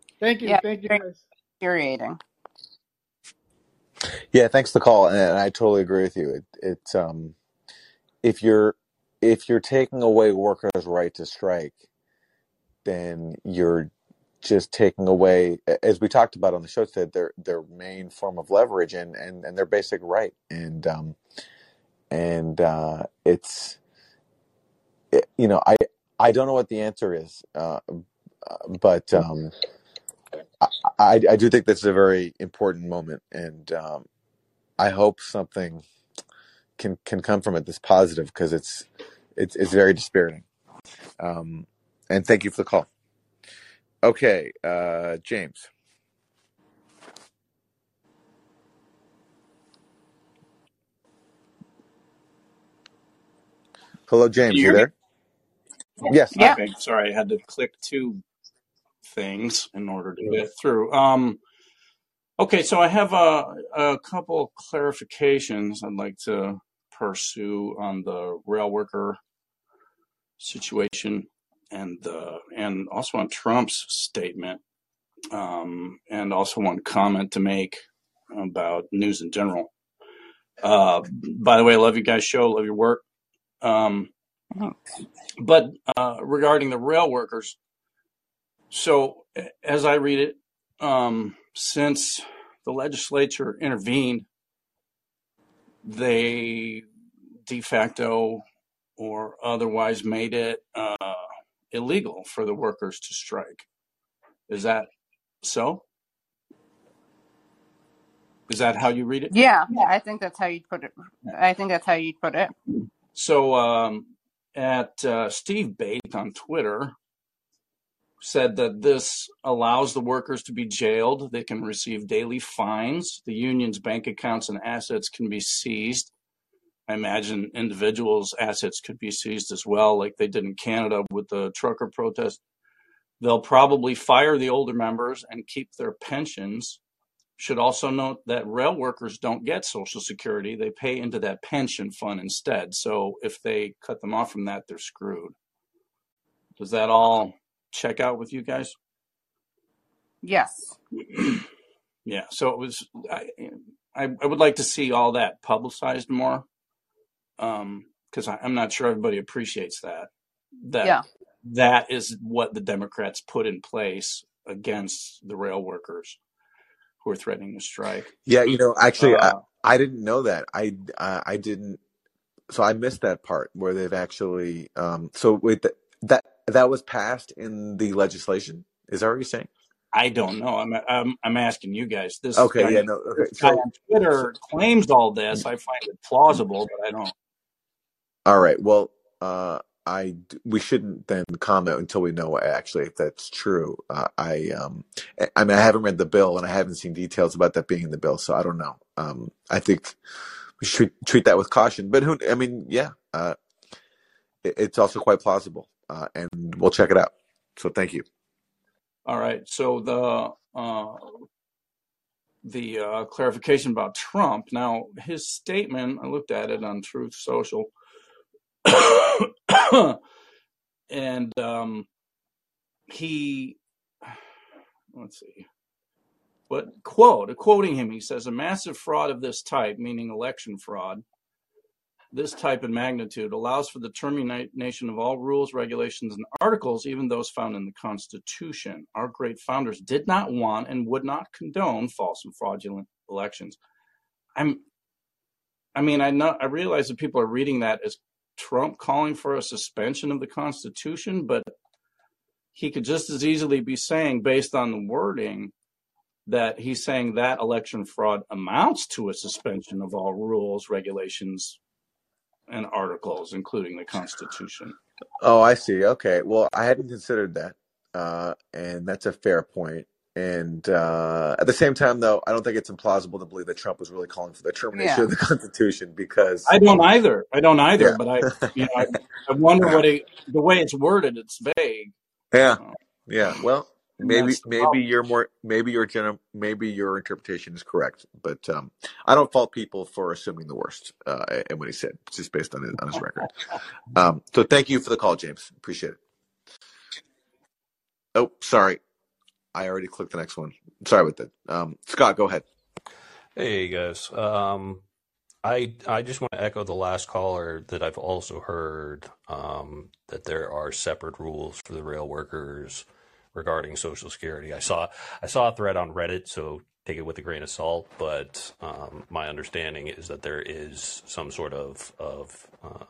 *laughs* Thank you, Yeah, thank you very guys. infuriating. Yeah, thanks for the call, and, and I totally agree with you. It, it's um, if you're if you're taking away workers' right to strike, then you're just taking away, as we talked about on the show today, their their main form of leverage and and, and their basic right. And um, and uh, it's it, you know I I don't know what the answer is, uh, but um, I, I I do think this is a very important moment, and um, I hope something can can come from it that's positive because it's it's it's very dispiriting. Um, and thank you for the call. Okay, uh, James. Hello, James. you You there? Yes. Yeah. Okay, sorry, I had to click two things in order to get through. Um, okay, so I have a, a couple clarifications I'd like to pursue on the rail worker situation and the and also on Trump's statement, um, and also one comment to make about news in general. Uh, by the way, I love you guys' show, love your work. Um, Thanks. But uh, regarding the rail workers, So, as I read it, um, since the legislature intervened, they de facto or otherwise made it uh, illegal for the workers to strike. Is that so? Is that how you read it? Yeah, I think that's how you'd put it. I think that's how you'd put it. So, um, at uh, Steve Bate on Twitter said that this allows the workers to be jailed. They can receive daily fines. The union's bank accounts and assets can be seized. I imagine individuals' assets could be seized as well, like they did in Canada with the trucker protest. They'll probably fire the older members and keep their pensions. Should also note that rail workers don't get Social Security. They pay into that pension fund instead. So if they cut them off from that, they're screwed. Does that all check out with you guys? Yes. *clears throat* Yeah. So it was. I, I, I would like to see all that publicized more, um, because I I'm not sure everybody appreciates that. That Yeah. that is what the Democrats put in place against the rail workers who are threatening to strike. Yeah, you know, actually, I, Uh, I didn't know that. I, I I didn't. So I missed that part where they've actually. Um, so wait, that that that was passed in the legislation. Is that what you're saying? I don't know. I'm I'm I'm asking you guys. This Okay. guy Yeah. No. Okay. So on Twitter claims all this. I find it plausible, but I don't. all right. Well, uh, I we shouldn't then comment until we know actually if that's true. Uh, I um, I mean, I haven't read the bill and I haven't seen details about that being in the bill, so I don't know. Um, I think we should treat that with caution. But who? I mean, yeah. Uh, it, it's also quite plausible, uh, and we'll check it out. So thank you. All right. So the uh, the uh, clarification about Trump. Now his statement. I looked at it on Truth Social, *laughs* and um, he let's see. What quote quoting him he says a massive fraud of this type meaning election fraud this type and magnitude allows for the termination of all rules regulations and articles even those found in the constitution. Our great founders did not want and would not condone false and fraudulent elections. I'm i mean i know i realize that people are reading that as trump calling for a suspension of the constitution but he could just as easily be saying based on the wording that he's saying that election fraud amounts to a suspension of all rules, regulations, and articles, including the Constitution. Oh, I see. Okay. Well, I hadn't considered that, uh, and that's a fair point. And uh, at the same time, though, I don't think it's implausible to believe that Trump was really calling for the termination Yeah. of the Constitution because, I don't either. I don't either. yeah, But I, *laughs* you know, I, I wonder what he, the way it's worded. It's vague, yeah, uh, yeah. Well, maybe that's the maybe problem. your more maybe your gen- maybe your interpretation is correct, but um, I don't fault people for assuming the worst. Uh, and what he said, just based on his, on his record. *laughs* Um, so thank you for the call, James. Appreciate it. Oh, sorry. I already clicked the next one. Sorry about that. Um, Scott, go ahead. Hey guys, um, I I just want to echo the last caller that I've also heard um, that there are separate rules for the rail workers regarding Social Security. I saw I saw a thread on Reddit, so take it with a grain of salt. But um, my understanding is that there is some sort of of uh,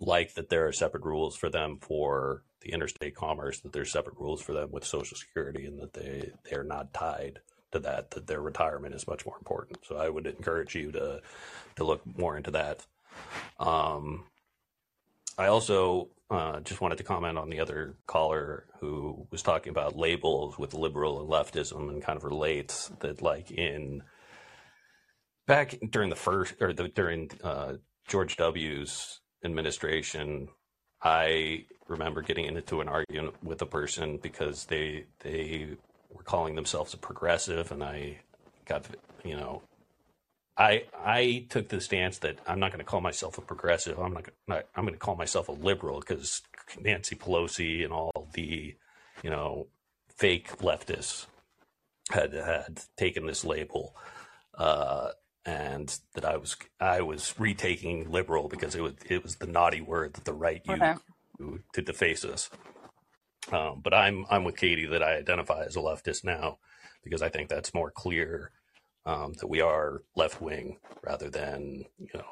like that there are separate rules for them for the interstate commerce, that there's separate rules for them with Social Security, and that they they are not tied to that. That their retirement is much more important. So I would encourage you to to look more into that. Um, I also uh, just wanted to comment on the other caller who was talking about labels with liberal and leftism and kind of relates that like in back during the first or the, during uh, George W's administration, I remember getting into an argument with a person because they they were calling themselves a progressive, and I got you know I I took the stance that I'm not going to call myself a progressive. I'm not, I'm going to call myself a liberal because Nancy Pelosi and all the you know fake leftists had had taken this label, uh, and that I was I was retaking liberal because it was it was the naughty word that the right Okay. used to, to deface us. Um, but I'm I'm with Katie that I identify as a leftist now because I think that's more clear um, that we are left wing rather than you know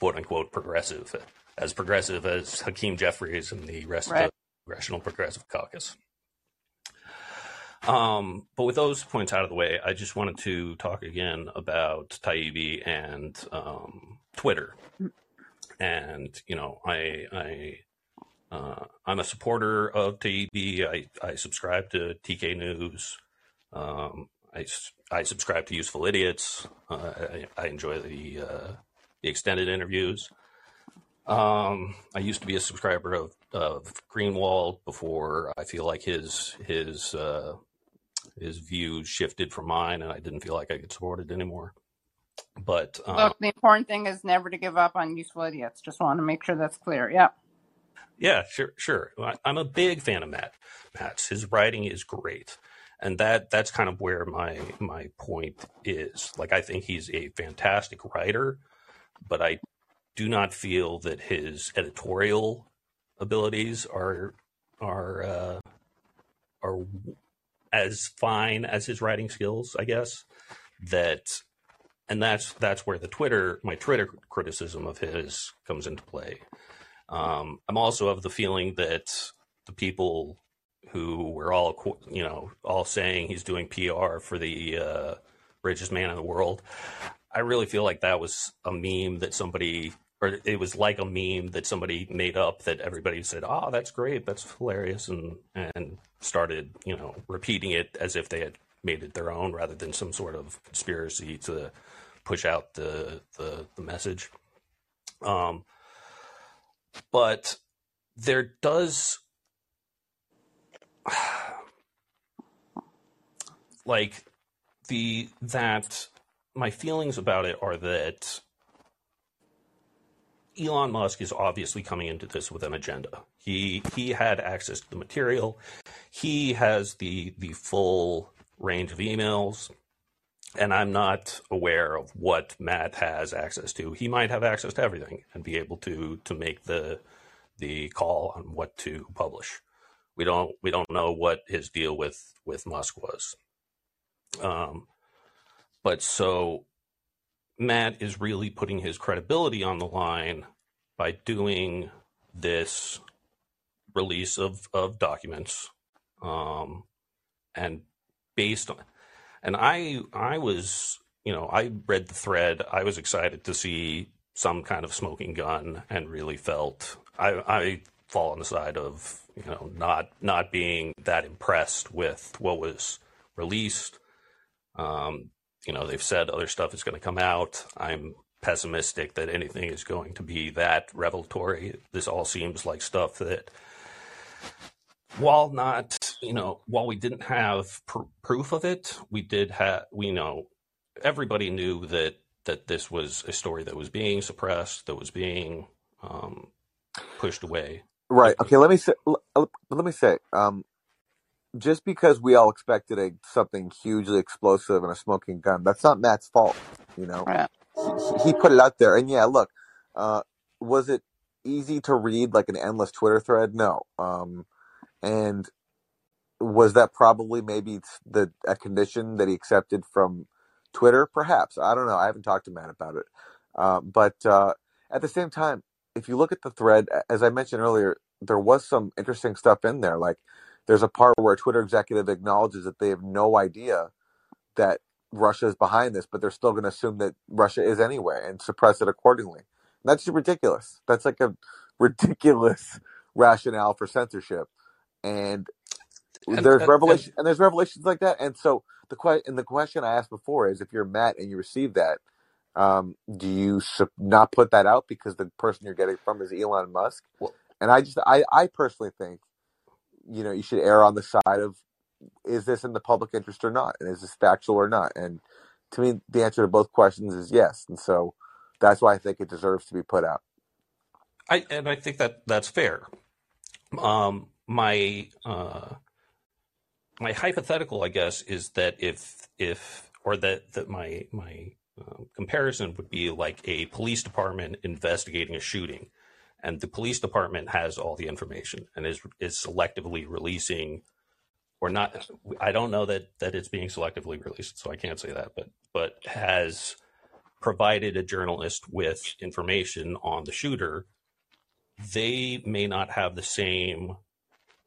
quote unquote progressive, as progressive as Hakeem Jeffries and the rest of the Congressional Progressive Caucus. Um, but with those points out of the way, I just wanted to talk again about Taibbi and um, Twitter. And you know, I I uh, I'm a supporter of Taibbi. I I subscribe to TK News. Um, I I subscribe to Useful Idiots. Uh, I, I enjoy the uh, the extended interviews. Um, I used to be a subscriber of, of Greenwald before I feel like his his uh, his views shifted from mine, and I didn't feel like I could support it anymore. But um, Look, the important thing is never to give up on useful idiots. Just want to make sure that's clear. Yeah. yeah, sure, sure. I- I'm a big fan of Matt. Matt's his writing is great, and that that's kind of where my my point is. Like, I think he's a fantastic writer, but I do not feel that his editorial abilities are are uh, are as fine as his writing skills, I guess. That and that's that's where the Twitter my Twitter criticism of his comes into play. Um, I'm also of the feeling that the people who were all you know all saying he's doing PR for the uh, richest man in the world. I really feel like that was a meme that somebody or it was like a meme that somebody made up that everybody said, "Oh, that's great, that's hilarious," and and started you know repeating it as if they had made it their own rather than some sort of conspiracy to push out the the, the message. Um, but there does *sighs* like the that my feelings about it are that Elon Musk is obviously coming into this with an agenda. He he had access to the material. He has the the full range of emails, and I'm not aware of what Matt has access to. He might have access to everything and be able to to make the the call on what to publish. We don't we don't know what his deal with with Musk was. Um, but so Matt is really putting his credibility on the line by doing this release of, of documents. Um, and based on, and I, I was, you know, I read the thread. I was excited to see some kind of smoking gun and really felt I, I fall on the side of, you know, not, not being that impressed with what was released. Um, you know, they've said other stuff is going to come out. I'm pessimistic that anything is going to be that revelatory. This all seems like stuff that, while not, you know, while we didn't have pr- proof of it, we did have, we know, everybody knew that that this was a story that was being suppressed, that was being um, pushed away. Right. Okay. Let me say. l- l- Let me say. Um, just because we all expected a something hugely explosive and a smoking gun, that's not Matt's fault. You know, Right. he, he put it out there, and yeah, look, uh, was it easy to read like an endless Twitter thread? No. Um, and was that probably maybe the a condition that he accepted from Twitter? Perhaps I don't know. I haven't talked to Matt about it, uh, but uh, at the same time, if you look at the thread, as I mentioned earlier, there was some interesting stuff in there. Like there's a part where a Twitter executive acknowledges that they have no idea that Russia is behind this, but they're still going to assume that Russia is anyway and suppress it accordingly. That's ridiculous. That's like a *laughs* ridiculous rationale for censorship. And And there's and, and revelation and there's revelations like that. And so the que- and the question I asked before is if you're Matt and you receive that, um, do you sup- not put that out because the person you're getting from is Elon Musk? well, And I just I I personally think you know you should err on the side of is this in the public interest or not, and is this factual or not? And to me, the answer to both questions is yes. And so that's why I think it deserves to be put out. I and I think that that's fair. Um, my uh, my hypothetical, I guess, is that if if or that that my my uh, comparison would be like a police department investigating a shooting, and the police department has all the information and is is selectively releasing or not. I don't know that that it's being selectively released, so I can't say that, but but has provided a journalist with information on the shooter, they may not have the same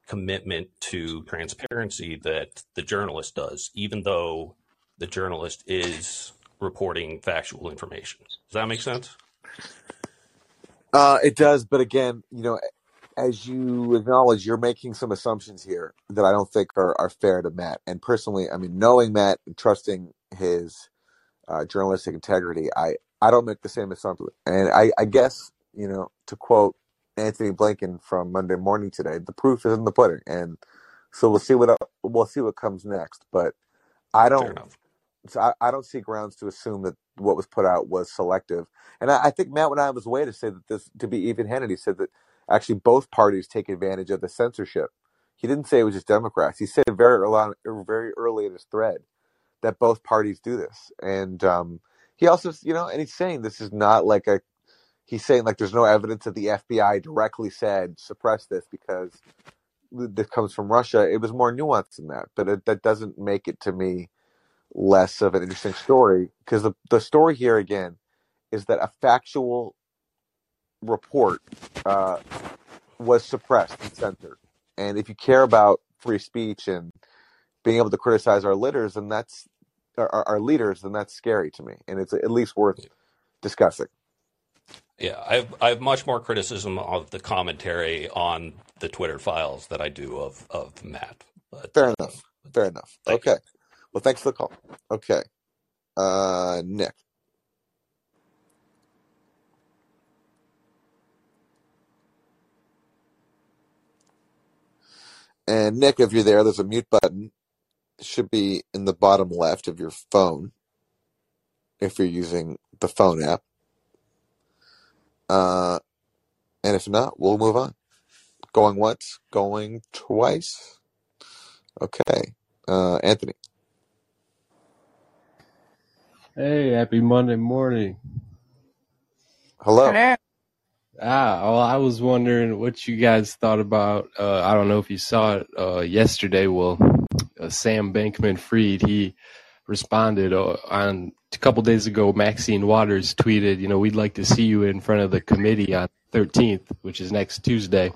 commitment to transparency that the journalist does, even though the journalist is reporting factual information. Does that make sense? Uh, it does, but again, you know, as you acknowledge, you're making some assumptions here that I don't think are, are fair to Matt. And personally, I mean, knowing Matt and trusting his uh, journalistic integrity, I, I don't make the same assumption. And I, I guess, you know, to quote Anthony Blinken from Monday morning today, the proof is in the pudding. And so we'll see what we'll see what comes next. But I don't. So I, I don't see grounds to assume that what was put out was selective. And I, I think Matt went out of his way to say that this, to be even handed, he said that actually both parties take advantage of the censorship. He didn't say it was just Democrats. He said very early, on, very early in his thread that both parties do this. And um, he also, you know, and he's saying this is not like a, he's saying like there's no evidence that the FBI directly said suppress this because this comes from Russia. It was more nuanced than that, but it, that doesn't make it to me less of an interesting story because the, the story here again is that a factual report uh, was suppressed and censored. And if you care about free speech and being able to criticize our leaders, then that's our, our leaders, then that's scary to me, and it's at least worth discussing. Yeah, I have, I have much more criticism of the commentary on the Twitter files that I do of, of Matt. But Fair enough. Fair enough. Okay. you. Well, thanks for the call. Okay. Uh, Nick. And Nick, if you're there, there's a mute button. It should be in the bottom left of your phone if you're using the phone app. Uh, and if not, we'll move on. Going once, going twice. Okay. Uh, Anthony. Hey, happy Monday morning. Hello. Hello. Ah, well, I was wondering what you guys thought about. Uh, I don't know if you saw it uh, yesterday. Well, uh, Sam Bankman Fried, he responded uh, on a couple days ago. Maxine Waters tweeted, you know, we'd like to see you in front of the committee on 13th, which is next Tuesday.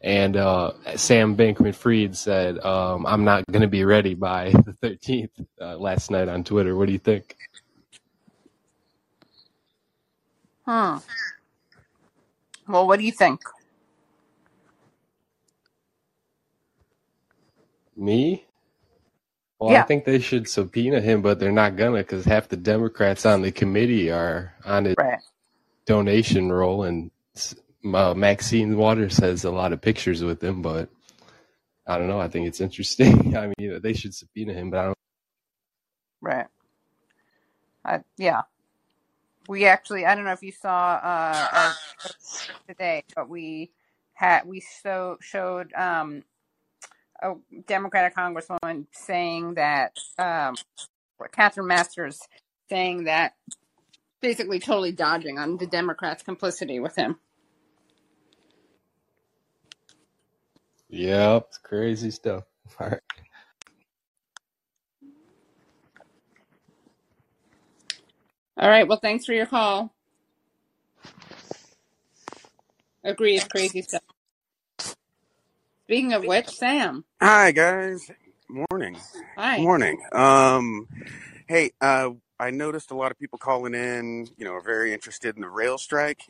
And uh, Sam Bankman Fried said, um, I'm not going to be ready by the 13th uh, last night on Twitter. What do you think? Hmm. Well, what do you think? Me? Well, I Yeah. think they should subpoena him, but they're not gonna because half the Democrats on the committee are on a Right. donation roll, and s- uh, Maxine Waters has a lot of pictures with him. But I don't know. I think it's interesting. *laughs* I mean, you know, they should subpoena him, but I don't. Right. I, yeah. We actually, I don't know if you saw uh, our today, but we had we so showed um, a Democratic congresswoman saying that um, Catherine Masters saying that basically totally dodging on the Democrats' complicity with him. Yep, crazy stuff. *laughs* All right. All right. Well, thanks for your call. Agree, it's crazy stuff. Speaking of which, Sam. Hi guys. Morning. Hi. Morning. Um hey, uh I noticed a lot of people calling in, you know, are very interested in the rail strike.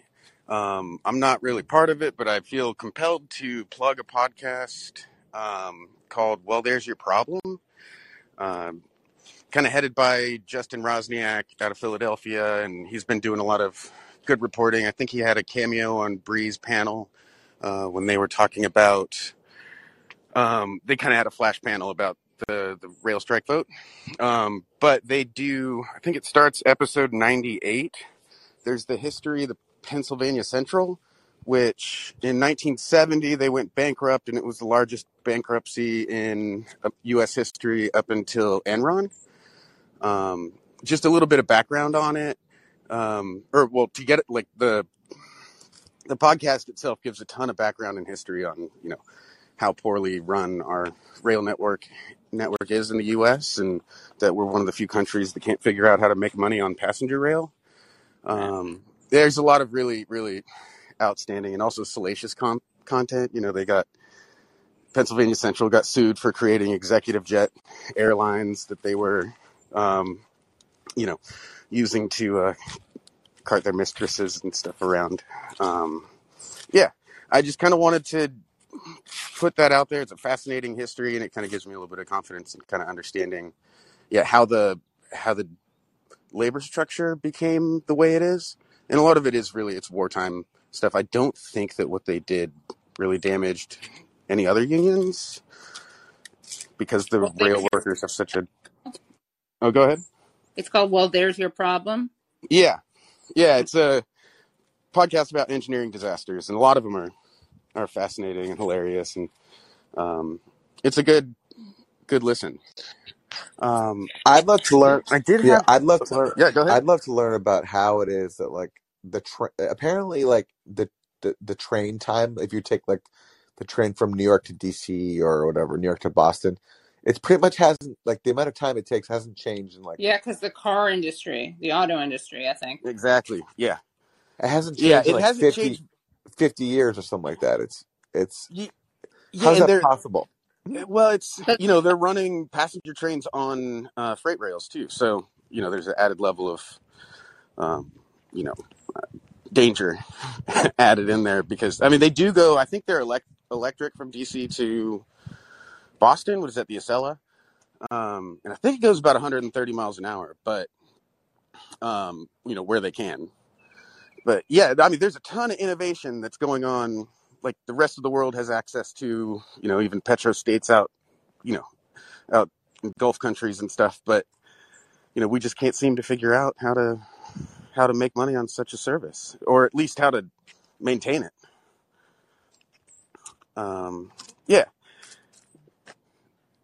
Um I'm not really part of it, but I feel compelled to plug a podcast um called Well There's Your Problem. Um kind of headed by Justin Roczniak out of Philadelphia and he's been doing a lot of good reporting. I think he had a cameo on Bree's panel uh when they were talking about um, they kind of had a flash panel about the, the rail strike vote. Um, but they do, I think it starts episode 98. There's the history of the Pennsylvania Central, which in 1970 they went bankrupt and it was the largest bankruptcy in uh, U.S. history up until Enron. Um, just a little bit of background on it. Um, or well, to get it, like the, the podcast itself gives a ton of background and history on, you know, how poorly run our rail network network is in the U.S. and that we're one of the few countries that can't figure out how to make money on passenger rail. Um, there's a lot of really, really outstanding and also salacious com- content. You know, they got Pennsylvania Central got sued for creating executive jet airlines that they were, um, you know, using to uh, cart their mistresses and stuff around. Um, yeah, I just kind of wanted to put that out there. It's a fascinating history, and it kind of gives me a little bit of confidence and kind of understanding, yeah, how the how the labor structure became the way it is. And a lot of it is really it's wartime stuff. I don't think that what they did really damaged any other unions because the Well, rail workers have such a. Oh, go ahead. it's called Well, There's Your Problem. Yeah, yeah. It's a podcast about engineering disasters, and a lot of them are are fascinating and hilarious, and um, it's a good good listen. Um, I'd love to learn. I did Yeah, have. I'd love to learn. Yeah, go ahead. I'd love to learn about how it is that like the train. Apparently, like the, the the train time. If you take like the train from New York to DC or whatever, New York to Boston, it's pretty much hasn't like the amount of time it takes hasn't changed in like Yeah, because the car industry, the auto industry, I think. Exactly. Yeah. it hasn't Yeah. changed in It like hasn't 50, changed. 50 years or something like that. It's it's Yeah, how's and that they're possible? well. It's But you know they're running passenger trains on uh, freight rails too, so you know there's an added level of um, you know danger *laughs* added in there because I mean they do go. I think they're elect- electric from DC to Boston. What is that? The Acela, um, and I think it goes about 130 miles an hour. But um, you know where they can. But yeah, I mean, there's a ton of innovation that's going on. Like the rest of the world has access to, you know, even petro states out, you know, out in Gulf countries and stuff. But you know, we just can't seem to figure out how to how to make money on such a service, or at least how to maintain it. Um, yeah.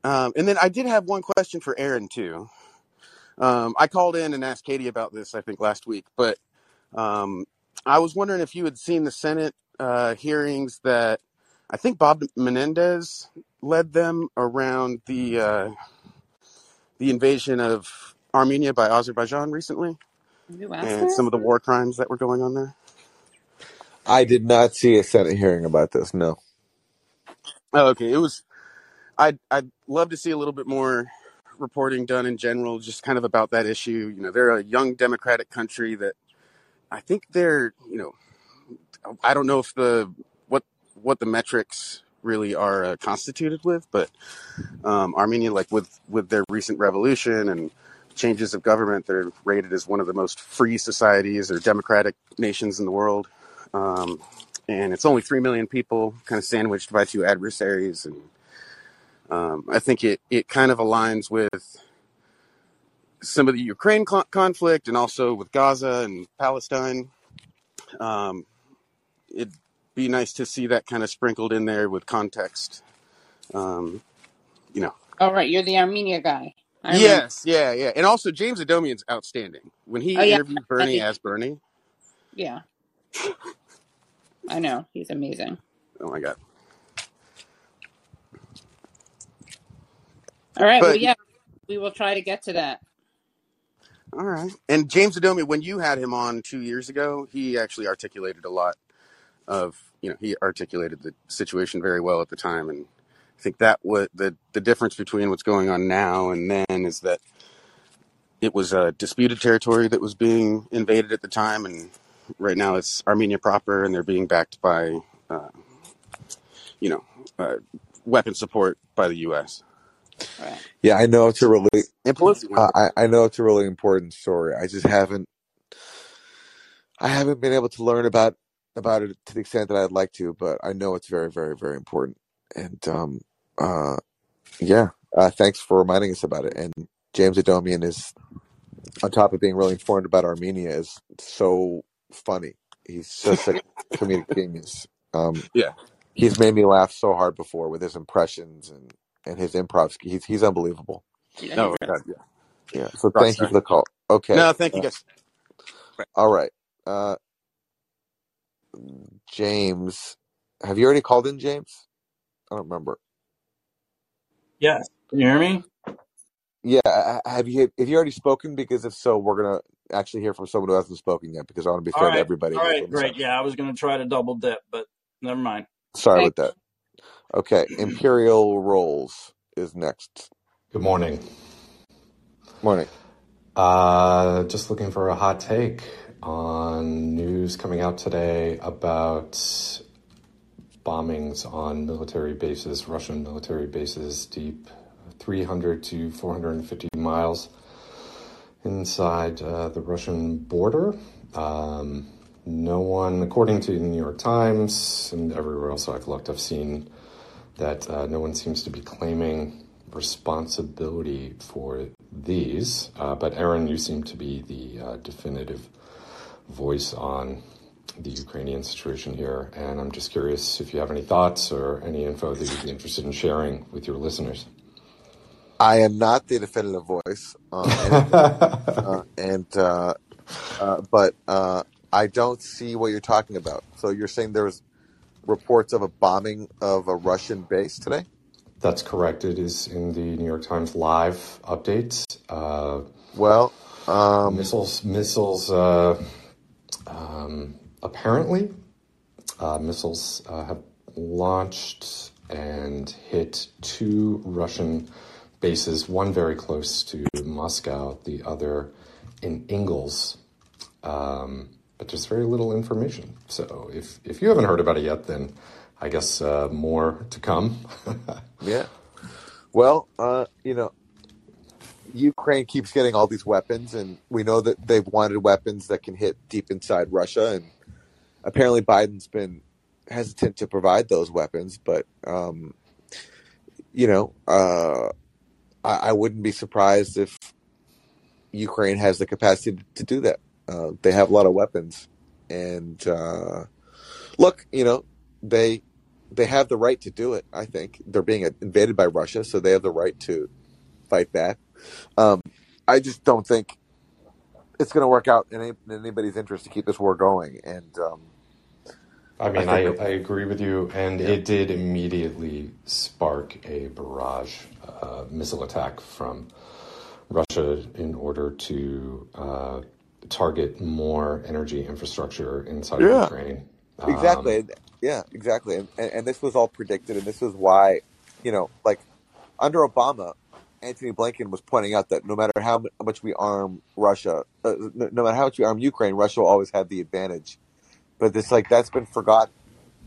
Um, and then I did have one question for Aaron too. Um, I called in and asked Katie about this, I think last week, but um, I was wondering if you had seen the Senate uh, hearings that I think Bob Menendez led them around the uh, the invasion of Armenia by Azerbaijan recently, you asked and her? some of the war crimes that were going on there. I did not see a Senate hearing about this. No. Oh, okay, it was. I'd I'd love to see a little bit more reporting done in general, just kind of about that issue. You know, they're a young democratic country that I think they're. You know, I don't know if the what what the metrics really are uh, constituted with, but um, Armenia, like with with their recent revolution and changes of government, they're rated as one of the most free societies or democratic nations in the world. Um, and it's only three million people, kind of sandwiched by two adversaries, and um, I think it it kind of aligns with some of the Ukraine cl- conflict and also with Gaza and Palestine. Um, it'd be nice to see that kind of sprinkled in there with context. Um, you know. All right. You're the Armenia guy. I. Yes, yeah, yeah, and also James Adomian's outstanding when he Oh, yeah. interviewed Bernie as Bernie. Yeah. I know. He's amazing. Oh my god! All right. Well, yeah, we will try to get to that. all right, and James Adomian, when you had him on two years ago, he actually articulated a lot of you know he articulated the situation very well at the time, and I think that what the the difference between what's going on now and then is that it was a disputed territory that was being invaded at the time, and right now it's Armenia proper, and they're being backed by uh, you know uh, weapon support by the U.S. Right. Yeah, I know it's a really And Pelosi uh, I I know it's a really important story. I just haven't I haven't been able to learn about about it to the extent that I'd like to, but I know it's very very very important. And um uh yeah, uh thanks for reminding us about it. And James Adomian is on top of being really informed about Armenia is so funny. He's just a comedic genius. Um *laughs* Yeah. he's made me laugh so hard before with his impressions and and his improv. He's he's unbelievable. Yeah, he's God, yeah. Yeah. So Rock thank you for the call. Okay. No, thank you Uh, guys. Right. all right. Uh James, have you already called in, James? I don't remember. Yes. Can you hear me? Yeah, uh, have you have you already spoken? Because if so, we're gonna actually hear from someone who hasn't spoken yet. Because I want to be All fair to everybody All in this Great. Yeah, I was going to try to double dip, but never mind. Sorry Thank about that. Okay, Imperial Rolls is next. Good morning. Morning. Uh, just looking for a hot take on news coming out today about bombings on military bases, Russian military bases, deep 300 to 450 miles inside uh, the Russian border. Um, no one, according to the New York Times and everywhere else I've looked, I've seen that uh, no one seems to be claiming responsibility for these. Uh, but Aaron, you seem to be the uh, definitive voice on the Ukrainian situation here. And I'm just curious if you have any thoughts or any info that you'd be interested in sharing with your listeners. I am not the definitive voice uh, *laughs* and uh, uh, but uh, I don't see what you're talking about. So you're saying there was reports of a bombing of a Russian base today? That's correct. It is in the New York Times live updates. Uh, Well, um, missiles, missiles. Uh, um, apparently, uh, missiles uh, have launched and hit two Russian bases. One very close to Moscow, the other in Engels. Um, but there's very little information. So if if you haven't heard about it yet, then I guess uh, more to come. *laughs* yeah. Well, uh, you know, Ukraine keeps getting all these weapons, and we know that they've wanted weapons that can hit deep inside Russia, and apparently Biden's been hesitant to provide those weapons. But um, you know, uh, I, I wouldn't be surprised if Ukraine has the capacity to do that. Uh, they have a lot of weapons, and uh, look, you know, they they have the right to do it. I think they're being invaded by Russia, so they have the right to fight back. Um, I just don't think it's going to work out in, any, in anybody's interest to keep this war going. And um, I mean, I I, I agree with you, and yeah, it did immediately spark a barrage uh, missile attack from Russia in order to uh, target more energy infrastructure inside of yeah, Ukraine. exactly. Um, And- Yeah, exactly. And, and, and this was all predicted, and this was why, you know, like under Obama, Antony Blinken was pointing out that no matter how much we arm Russia, uh, no, matter how much we arm Ukraine, Russia will always have the advantage. But it's like that's been forgotten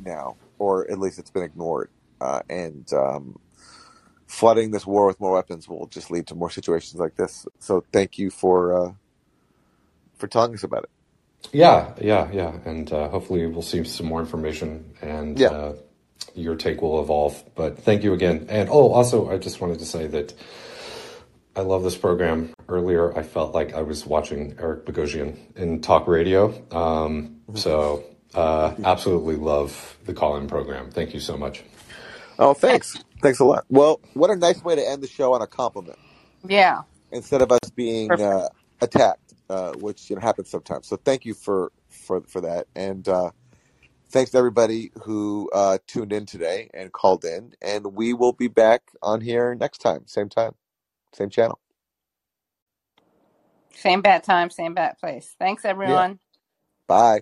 now, or at least it's been ignored. Uh, and um, flooding this war with more weapons will just lead to more situations like this. So thank you for uh, for telling us about it. yeah, yeah, yeah, and uh, hopefully we'll see some more information, and Yeah. uh, your take will evolve. But thank you again, and oh, also I just wanted to say that I love this program. Earlier, I felt like I was watching Eric Bogosian in talk radio. Um, so, uh, absolutely love the call in program. Thank you so much. Oh, thanks. Thanks a lot. Well, what a nice way to end the show on a compliment Yeah. instead of us being uh, attacked, uh, which you know happens sometimes. So thank you for for for that, and uh, thanks to everybody who uh, tuned in today and called in. And we will be back on here next time, same time, same channel. Same bat time, same bat place. Thanks, Yeah. everyone. Bye.